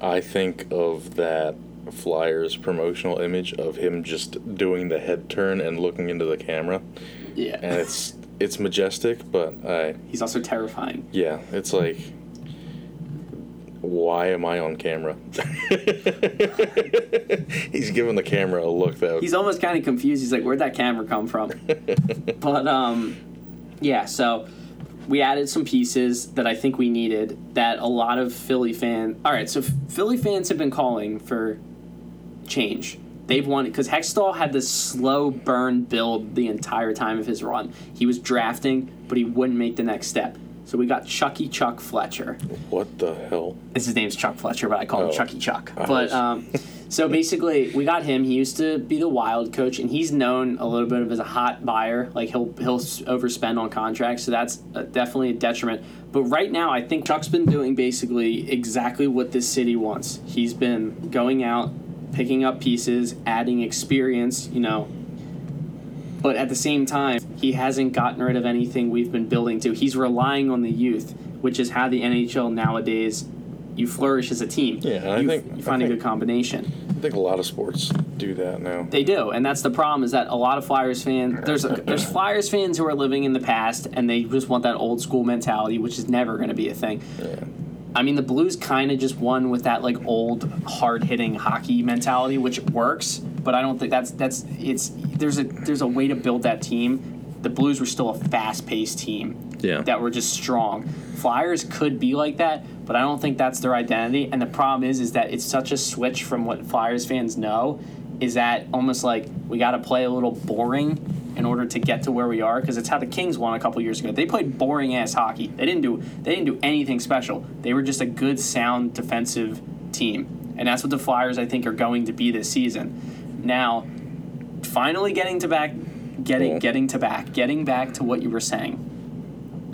B: I think of that Flyers promotional image of him just doing the head turn and looking into the camera,
A: Yeah.
B: and it's it's majestic, but I
A: He's also terrifying.
B: yeah, it's like. Why am I on camera? [LAUGHS] He's giving the camera a look that
A: He's almost kind of confused. He's like, "Where'd that camera come from?" [LAUGHS] but um, yeah. So we added some pieces that I think we needed. That a lot of Philly fan. All right. So Philly fans have been calling for change. They've wanted because Hextall had this slow burn build the entire time of his run. He was drafting, but he wouldn't make the next step. So we got Chucky Chuck Fletcher.
B: what the hell?
A: his name's Chuck Fletcher, but I call him
B: Oh.
A: Chucky Chuck.
B: I
A: But um, so basically, we got him. He used to be the Wild coach, and he's known a little bit of as a hot buyer. Like he'll he'll overspend on contracts, so that's uh, definitely a detriment. But right now, I think Chuck's been doing basically exactly what this city wants. He's been going out, picking up pieces, adding experience. You know, but at the same time, he hasn't gotten rid of anything we've been building to. He's relying on the youth, which is how the NHL nowadays you flourish as a team.
B: Yeah, I
A: you,
B: think-
A: you
B: I
A: find a good combination.
B: I think a lot of sports do that now.
A: They do, and that's the problem. Is that a lot of Flyers fans there's there's [LAUGHS] Flyers fans who are living in the past and they just want that old school mentality, which is never going to be a thing.
B: Yeah.
A: I mean, the Blues kind of just won with that like old hard hitting hockey mentality, which works. But I don't think that's that's it's there's a there's a way to build that team. The Blues were still a fast paced team
B: Yeah.
A: that were just strong. Flyers could be like that, but I don't think that's their identity. And the problem is, is that it's such a switch from what Flyers fans know. Is that almost like we got to play a little boring in order to get to where we are? Because it's how the Kings won a couple years ago. They played boring ass hockey. They didn't do they didn't do anything special. They were just a good, sound defensive team, and that's what the Flyers I think are going to be this season. Now, finally getting to back, getting
B: Cool.
A: getting to back, getting back to what you were saying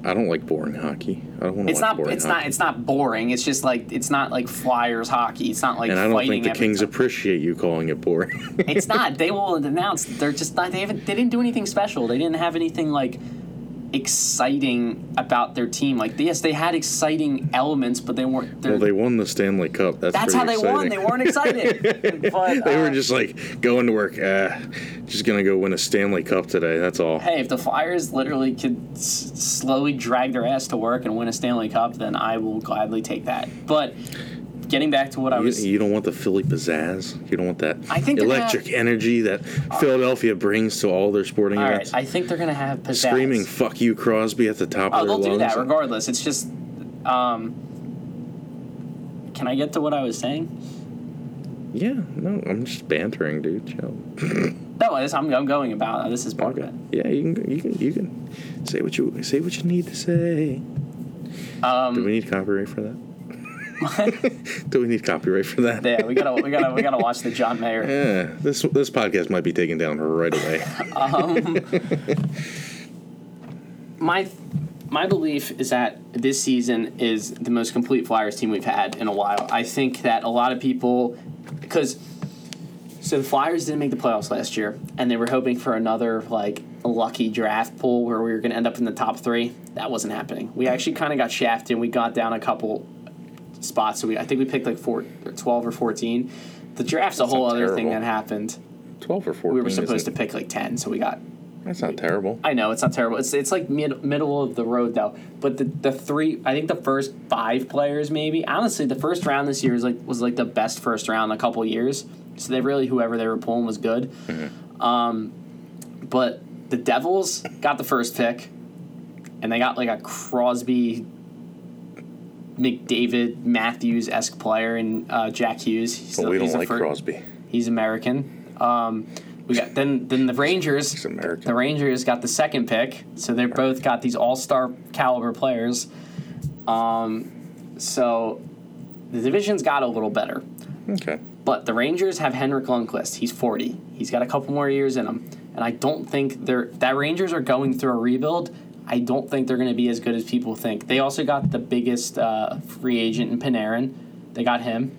B: I don't like boring hockey. I don't want to
A: It's not.
B: boring
A: It's
B: hockey.
A: not. It's not boring. It's just like it's not like Flyers hockey. It's not like
B: and I don't
A: fighting
B: think the Kings
A: time.
B: appreciate you calling it boring.
A: It's [LAUGHS] not. They will announce they're just not. They haven't. They didn't do anything special. They didn't have anything like exciting about their team. Like yes, they had exciting elements, but they weren't.
B: well, they won the Stanley Cup. That's
A: that's how they
B: pretty
A: won. They weren't excited. [LAUGHS] but
B: They
A: uh,
B: were just like going to work. Uh, just gonna go win a Stanley Cup today. That's all.
A: Hey, if the Flyers literally could s- slowly drag their ass to work and win a Stanley Cup, then I will gladly take that. But getting back to what I
B: You,
A: was,
B: you don't want the Philly pizzazz. You don't want that
A: I think
B: electric energy that Philadelphia brings to all their sporting
A: all
B: events.
A: right, I think they're gonna have pizzazz.
B: Screaming "fuck you, Crosby" at the top
A: Oh,
B: of their lungs.
A: they'll do that regardless. It's just, um, can I get to what I was saying?
B: Yeah, no, I'm just bantering, dude. Chill.
A: No, this I'm, I'm going about. This is part
B: Okay.
A: of
B: Yeah, you can you can you can say what you say what you need to say.
A: Um,
B: Do we need copyright for that? [LAUGHS] Do we need copyright for that?
A: yeah, we gotta we gotta we gotta watch the John Mayer. [LAUGHS]
B: Yeah, this this podcast might be taken down right away. [LAUGHS]
A: Um, my my belief is that this season is the most complete Flyers team we've had in a while. I think that a lot of people because so the Flyers didn't make the playoffs last year, and they were hoping for another like lucky draft pool where we were going to end up in the top three. That wasn't happening. We actually kind of got shafted. and We got down a couple spots. So we I think we picked like four, or twelve or fourteen. The draft's a whole other thing that happened.
B: Twelve or fourteen.
A: We were supposed to pick like ten, so we got
B: That's not terrible.
A: I know it's not terrible. It's it's like mid, middle of the road though. But the, the three, I think the first five players maybe. Honestly, the first round this year is like was like the best first round in a couple years. So they really whoever they were pulling was good. Um, but the Devils got the first pick, and they got like a Crosby, McDavid, Matthews esque player and uh, Jack Hughes. He's
B: But
A: the-
B: we don't like Crosby.
A: He's American. Um, we got then then the Rangers.
B: He's American.
A: The Rangers got the second pick, so they both got these all star caliber players. Um, so the division's got a little better,
B: Okay.
A: but the Rangers have Henrik Lundqvist. He's forty. He's got a couple more years in him, and I don't think they're that Rangers are going through a rebuild. I don't think they're going to be as good as people think. They also got the biggest uh, free agent in Panarin. They got him.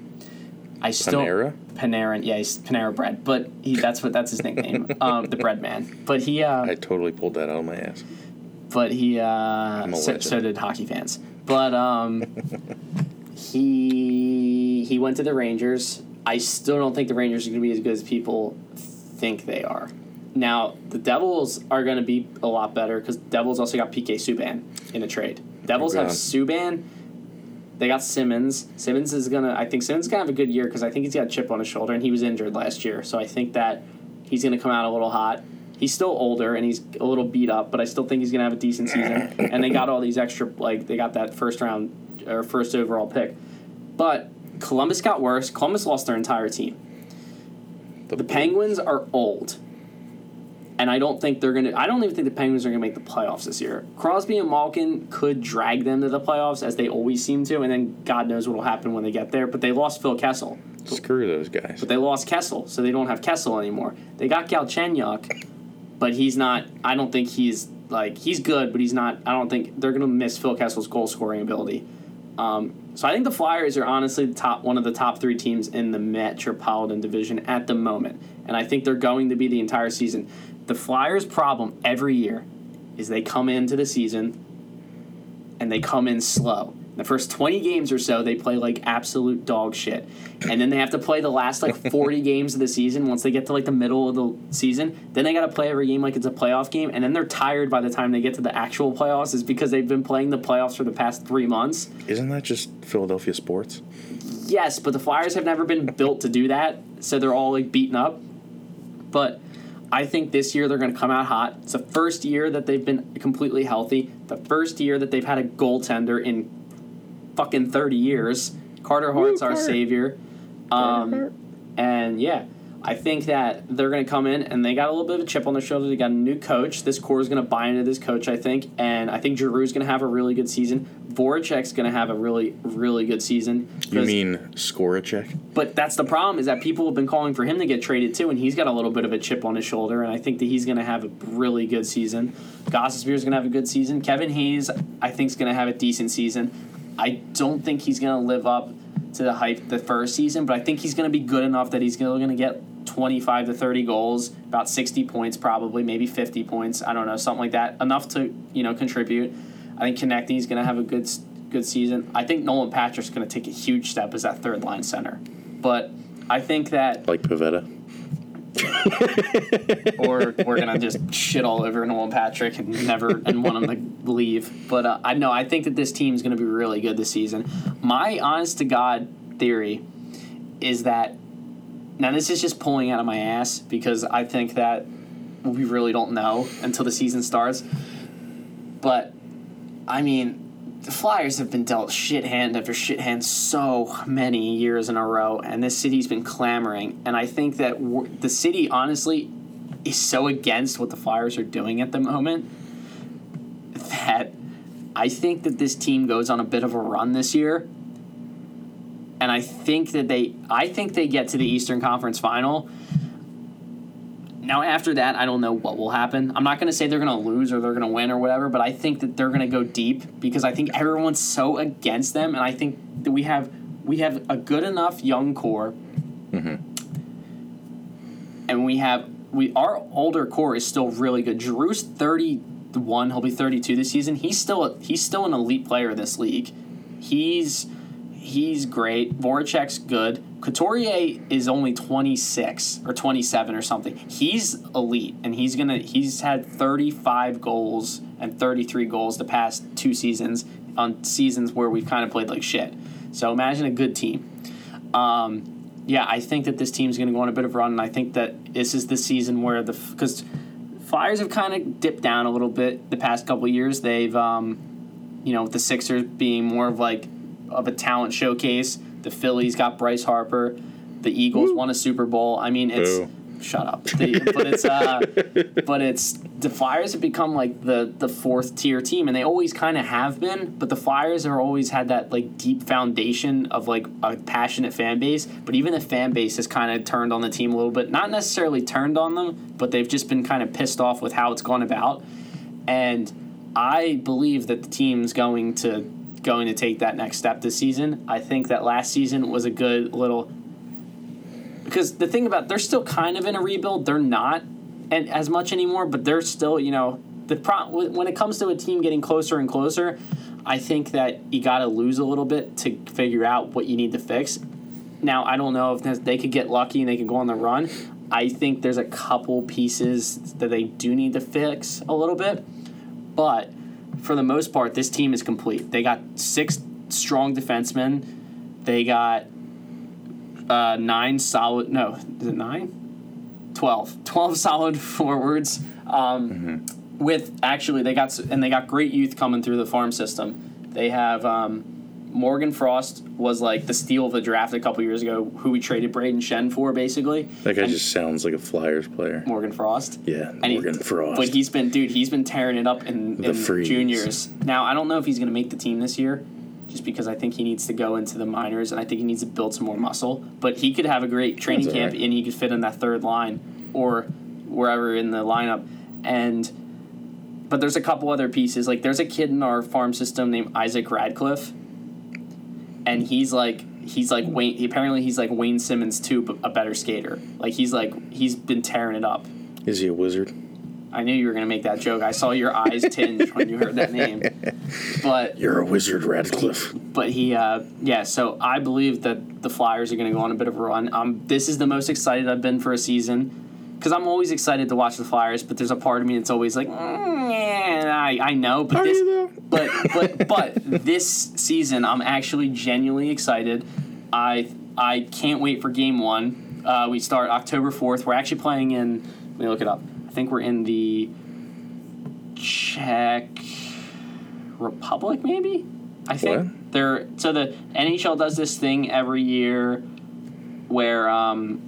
A: I still
B: Panera?
A: Panarin, yeah, he's Panera Bread, but he that's what that's his nickname, [LAUGHS] um, the Bread Man. But he, uh,
B: I totally pulled that out of my ass.
A: but he, uh,
B: a
A: so, so did hockey fans. But um, [LAUGHS] he he went to the Rangers. I still don't think the Rangers are going to be as good as people think they are. Now the Devils are going to be a lot better because Devils also got PK Subban in a trade. Devils have. Subban. They got Simmonds. Simmonds is gonna. I think Simmonds is gonna have a good year because I think he's got a chip on his shoulder and he was injured last year. So I think that he's gonna come out a little hot. He's still older and he's a little beat up, but I still think he's gonna have a decent season. [COUGHS] And they got all these extra like they got that first round or first overall pick. But Columbus got worse. Columbus lost their entire team. The Penguins are old. And I don't think they're gonna I don't even think the Penguins are gonna make the playoffs this year. Crosby and Malkin could drag them to the playoffs as they always seem to, and then God knows what'll happen when they get there. But they lost Phil Kessel.
B: Screw those guys.
A: But they lost Kessel, so they don't have Kessel anymore. They got Galchenyuk, but he's not I don't think he's like he's good, but he's not I don't think they're gonna miss Phil Kessel's goal scoring ability. Um, so I think the Flyers are honestly the top one of the top three teams in the Metropolitan Division at the moment, and I think they're going to be the entire season. The Flyers' problem every year is they come into the season and they come in slow. The first 20 games or so, they play like absolute dog shit. And then they have to play the last like [LAUGHS] 40 games of the season once they get to like the middle of the season. Then they got to play every game like it's a playoff game. And then they're tired by the time they get to the actual playoffs, is because they've been playing the playoffs for the past three months.
B: Isn't that just Philadelphia sports?
A: Yes, but the Flyers have never been built to do that, so they're all like beaten up. But I think this year they're going to come out hot. It's the first year that they've been completely healthy. The first year that they've had a goaltender in fucking 30 years. Carter Hart's our
B: Carter.
A: savior. Um, and yeah, I think that they're going to come in and they got a little bit of a chip on their shoulder. They got a new coach. This core is going to buy into this coach, I think, and I think Giroux's going to have a really good season. Voracek's going to have a really, really good season.
B: You mean check?
A: But that's the problem is that people have been calling for him to get traded too, and he's got a little bit of a chip on his shoulder, and I think that he's going to have a really good season. Gostisbehere is going to have a good season. Kevin Hayes, I think, is going to have a decent season. I don't think he's going to live up to the hype the first season, but I think he's going to be good enough that he's going to get 25 to 30 goals, about 60 points probably, maybe 50 points. I don't know, something like that. Enough to, you know, contribute. I think Konecny's going to have a good good season. I think Nolan Patrick's going to take a huge step as that third line center. But I think that
B: Like Pivetta? [LAUGHS]
A: or we're gonna just shit all over Nolan Patrick and never and want him to leave. But uh, I know I think that this team's gonna be really good this season. My honest to God theory is that now this is just pulling out of my ass because I think that we really don't know until the season starts. But I mean, the Flyers have been dealt shit hand after shit hand so many years in a row, and this city's been clamoring. And I think that the city, honestly, is so against what the Flyers are doing at the moment that I think that this team goes on a bit of a run this year. And I think that they, I think they get to the Eastern Conference Final. Now, after that, I don't know what will happen. I'm not going to say they're going to lose or they're going to win or whatever, but I think that they're going to go deep because I think everyone's so against them, and I think that we have we have a good enough young core, mm-hmm. and we have we our older core is still really good. Giroux's 31, he'll be 32 this season. He's still a, he's still an elite player in this league. He's he's great. Voracek's good. Couturier is only 26 or 27 or something. He's elite, and he's gonna he's had 35 goals and 33 goals the past two seasons on seasons where we've kind of played like shit. So imagine a good team. Um, yeah, I think that this team's going to go on a bit of a run, and I think that this is the season where the because Flyers have kind of dipped down a little bit the past couple years. They've, um, you know, the Sixers being more of like of a talent showcase. The Phillies got Bryce Harper. The Eagles won a Super Bowl. I mean, it's
B: Boo.
A: shut up. The- but it's uh, [LAUGHS] but it's the Flyers have become like the the fourth tier team, and they always kind of have been. But the Flyers have always had that like deep foundation of like a passionate fan base. But even the fan base has kind of turned on the team a little bit. Not necessarily turned on them, but they've just been kind of pissed off with how it's gone about. And I believe that the team's going to going to take that next step this season. I think that last season was a good little because the thing about they're still kind of in a rebuild. They're not and as much anymore, but they're still you know the pro when it comes to a team getting closer and closer. I think that you got to lose a little bit to figure out what you need to fix. Now I don't know if they could get lucky and they could go on the run. I think there's a couple pieces that they do need to fix a little bit, but for the most part, this team is complete. They got six strong defensemen. They got uh, nine solid. No, is it nine? 12. [LAUGHS] 12 solid forwards. Um, With actually, they got and they got great youth coming through the farm system. They have um, Morgan Frost was like the steal of the draft a couple years ago, who we traded Brayden Schenn for, basically.
B: That guy
A: And-
B: just sounds like a Flyers player.
A: Morgan Frost.
B: Yeah,
A: And he-
B: Morgan Frost.
A: But he's been, dude, he's been tearing it up in,
B: The
A: in juniors. Now, I don't know if he's going to make the team this year, just because I think he needs to go into the minors and I think he needs to build some more muscle. But he could have a great training
B: That's
A: camp
B: alright.
A: and he could fit in that third line or wherever in the lineup. And but there's a couple other pieces. Like there's a kid in our farm system named Isaac Ratcliffe, and he's like he's like Wayne. Apparently, he's like Wayne Simmonds too, but a better skater. Like he's like he's been tearing it up.
B: Is he a wizard?
A: I knew you were gonna make that joke. I saw your eyes [LAUGHS] tinge when you heard that name. But
B: You're a wizard, Radcliffe.
A: but he uh, yeah. So I believe that the Flyers are gonna go on a bit of a run. Um, this is the most excited I've been for a season. Because I'm always excited to watch the Flyers, but there's a part of me that's always like, mm, yeah, I, I know, but
B: Are
A: this, [LAUGHS] but but but this season I'm actually genuinely excited. I I can't wait for game one. Uh, we start October fourth. We're actually playing in. Let me look it up. I think we're in the Czech Republic, maybe. I think
B: What?
A: they're so the NHL does this thing every year where um,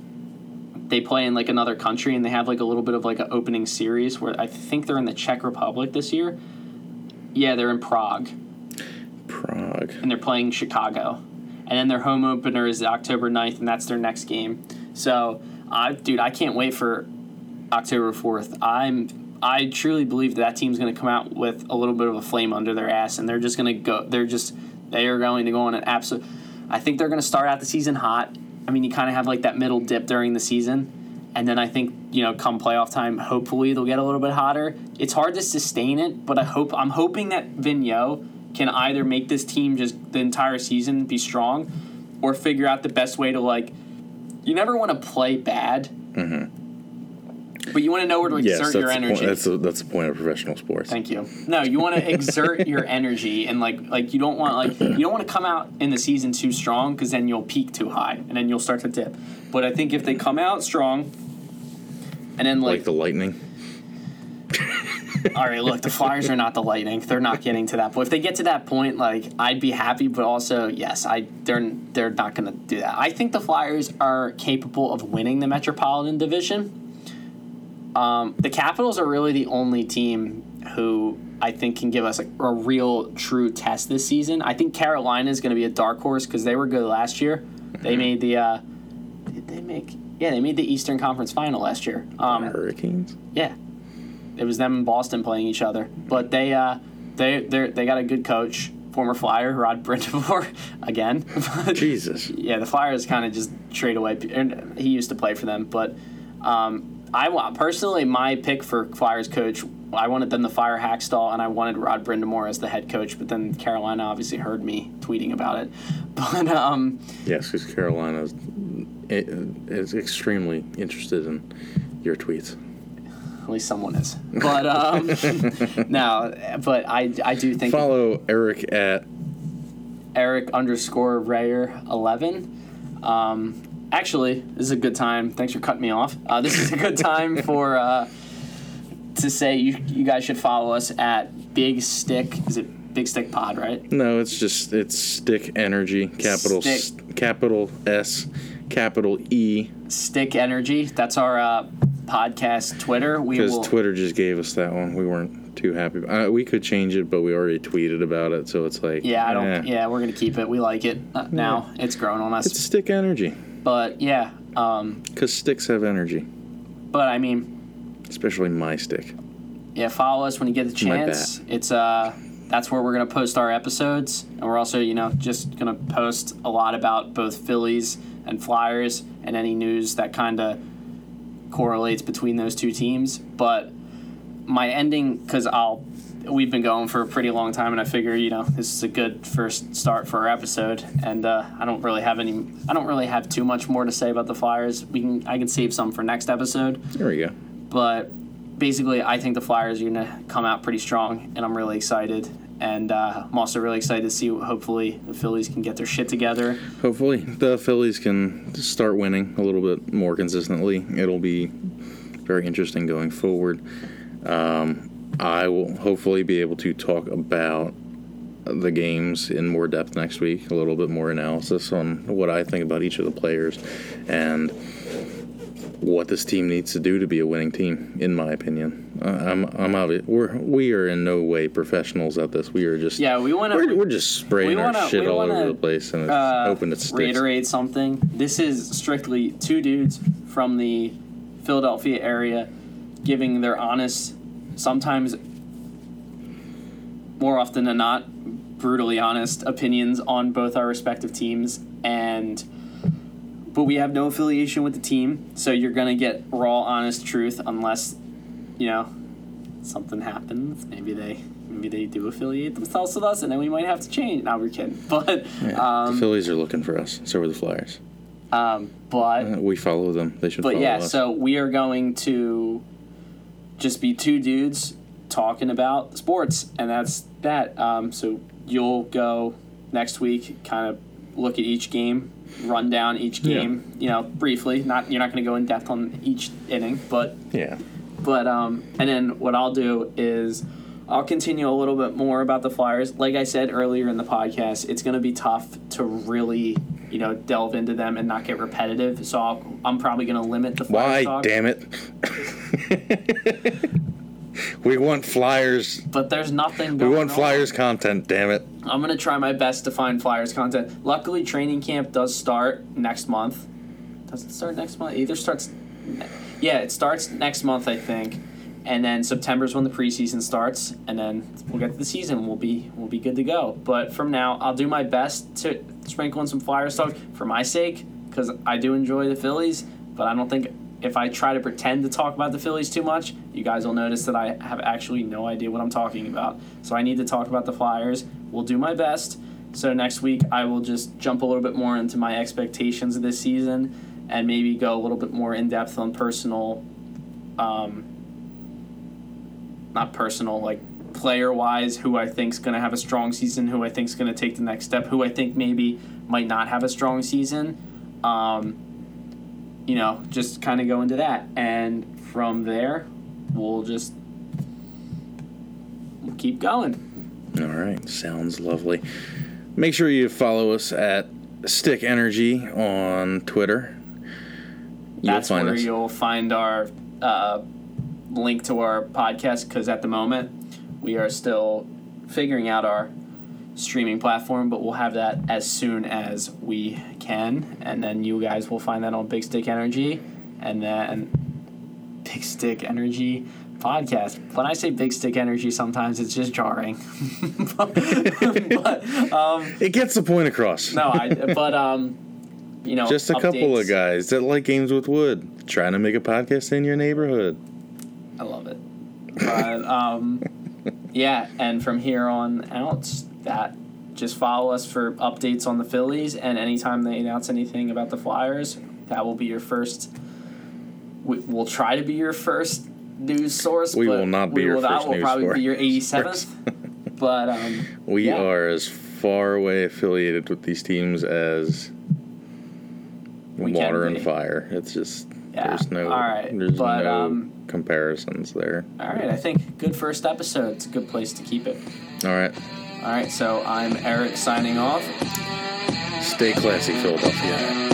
A: they play in like another country and they have like a little bit of like an opening series where I think they're in the Czech Republic this year. Yeah, they're in Prague
B: Prague.
A: and they're playing Chicago. And then their home opener is October 9th and that's their next game. So, I dude, I can't wait for October 4th. I'm I truly believe that, that team's going to come out with a little bit of a flame under their ass and they're just going to go they're just they are going to go on an absolute I think they're going to start out the season hot. I mean, you kind of have like that middle dip during the season. And then I think, you know, come playoff time, hopefully they'll get a little bit hotter. It's hard to sustain it, but I hope I'm hoping that Vigneault can either make this team just the entire season be strong or figure out the best way to like you never want to play bad. Mm-hmm. But you want to know where to.
B: Yes,
A: exert your
B: the
A: energy.
B: point. That's the, that's the point of professional sports.
A: Thank you. No, you want to [LAUGHS] exert your energy and like like you don't want like you don't want to come out in the season too strong because then you'll peak too high and then you'll start to dip. But I think if they come out strong and then
B: like
A: like,
B: the lightning.
A: all right, look, the Flyers are not the Lightning. They're not getting to that point. If they get to that point, like I'd be happy, but also yes, I they're they're not going to do that. I think the Flyers are capable of winning the Metropolitan Division. Um, the Capitals are really the only team who I think can give us a, a real true test this season. I think Carolina is going to be a dark horse because they were good last year. They made the uh, did they make yeah they made the Eastern Conference Final last year. Um,
B: Hurricanes.
A: yeah, it was them and Boston playing each other. But they uh, they they they got a good coach, former Flyer Rod Brind'Amour [LAUGHS] again. [LAUGHS]
B: Jesus.
A: yeah, the Flyers kind of just trade away. He used to play for them, but um, I want personally my pick for Flyers coach. I wanted them to fire Hakstol, and I wanted Rod Brind'Amour as the head coach. But then Carolina obviously heard me tweeting about it. [LAUGHS] But um,
B: Yes, because Carolina is, is extremely interested in your tweets.
A: at least someone is. But um, [LAUGHS] no, but I I do think
B: Follow Eric at
A: Eric underscore Rayer eleven. Um, actually, this is a good time. Thanks for cutting me off. Uh, this is a good time [LAUGHS] for uh, to say you you guys should follow us at Big Stick. Is it Big Stick Pod? Right.
B: no, it's just it's Stick Energy, capital
A: Stick.
B: S, capital S, capital E,
A: Stick Energy. That's our uh, podcast Twitter. We
B: because
A: will.
B: Twitter just gave us that one. We weren't too happy. Uh, we could change it, but we already tweeted about it, so it's like
A: yeah, I don't.
B: eh.
A: Yeah, we're gonna keep it. We like it uh, now. It's grown on us.
B: It's Stick Energy,
A: but yeah. Um,
B: because sticks have energy,
A: but I mean,
B: especially my stick.
A: yeah, follow us when you get the
B: My
A: chance. It's uh that's where we're gonna post our episodes, and we're also you know just gonna post a lot about both Phillies and Flyers and any news that kind of correlates between those two teams. But my ending, because I'll we've been going for a pretty long time, and I figure you know this is a good first start for our episode, and uh, I don't really have any. I don't really have too much more to say about the Flyers. We can I can save some for next episode
B: There we go.
A: but basically, I think the Flyers are going to come out pretty strong, and I'm really excited. And uh, I'm also really excited to see. Hopefully, the Phillies can get their shit together.
B: Hopefully, the Phillies can start winning a little bit more consistently. It'll be very interesting going forward. Um, I will hopefully be able to talk about the games in more depth next week, a little bit more analysis on what I think about each of the players and what this team needs to do to be a winning team, in my opinion. Uh, I'm, I'm obvious. We're we are in no way professionals at this. We are just
A: Yeah, we want
B: we're,
A: to
B: we're just spraying
A: we wanna-
B: our shit all
A: wanna,
B: over the place, and it's
A: uh,
B: hoping it sticks.
A: reiterate something. This is strictly two dudes from the Philadelphia area giving their honest, sometimes more often than not, brutally honest opinions on both our respective teams and but we have no affiliation with the team so you're going to get raw honest truth unless you know something happens maybe they maybe they do affiliate themselves with us and then we might have to change now we're kidding [LAUGHS] but
B: Yeah,
A: um,
B: the Phillies are looking for us. So are the Flyers.
A: um, but
B: Uh, We follow them. They should
A: but yeah,
B: us.
A: so we are going to just be two dudes talking about sports, and that's that. Um, so you'll go next week, kind of look at each game, run down each
B: Yeah.
A: game, you know, briefly. Not you're not going to go in depth on each inning, but
B: yeah,
A: but um, and then what I'll do is I'll continue a little bit more about the Flyers. Like I said earlier in the podcast, it's going to be tough to really you know, delve into them and not get repetitive. So I'll, I'm probably going to limit the
B: Why?
A: talk.
B: Damn it. we want Flyers.
A: But there's nothing
B: We want
A: on.
B: Flyers content. Damn it.
A: I'm gonna try my best to find Flyers content. Luckily, training camp does start next month. Does it start next month? Either starts. Yeah, it starts next month, I think, and then September is when the preseason starts, and then we'll get to the season. We'll be we'll be good to go. But from now, I'll do my best to sprinkle in some Flyers talk for my sake, because I do enjoy the Phillies. But I don't think if I try to pretend to talk about the Phillies too much, you guys will notice that I have actually no idea what I'm talking about. So I need to talk about the Flyers. We'll do my best. So next week I will just jump a little bit more into my expectations of this season and maybe go a little bit more in depth on personal um not personal like player wise who I think's going to have a strong season, who I think's going to take the next step, who I think maybe might not have a strong season. Um you know, just kind of go into that and from there we'll just we'll keep going.
B: All right, sounds lovely. Make sure you follow us at Stick Energy on Twitter. You'll
A: That's where
B: us.
A: you'll find our uh, link to our podcast because at the moment we are still figuring out our streaming platform, but we'll have that as soon as we can, and then you guys will find that on Big Stick Energy, and then [LAUGHS] Big Stick Energy podcast. When I say Big Stick Energy, sometimes it's just jarring, [LAUGHS] but, but um,
B: It gets the point across.
A: no, I but um, you know,
B: Just a couple of guys that like games with wood, trying to make a podcast in your neighborhood.
A: I love it. But um, yeah, and from here on out, that just follow us for updates on the Phillies, and anytime they announce anything about the Flyers, that will be your first. We, we'll try to be your first news source.
B: We will not be
A: we
B: your
A: will
B: first
A: We'll
B: news
A: probably
B: source.
A: be your eighty seventh. [LAUGHS] but um,
B: We
A: Yeah.
B: are as far away affiliated with these teams as
A: We
B: water and fire. It's just
A: Yeah.
B: there's no
A: All right.
B: there's
A: But,
B: no
A: um,
B: comparisons there.
A: all right, I think good first episode. It's a good place to keep it.
B: All right,
A: All right, so I'm Eric signing off.
B: stay classy, Philadelphia.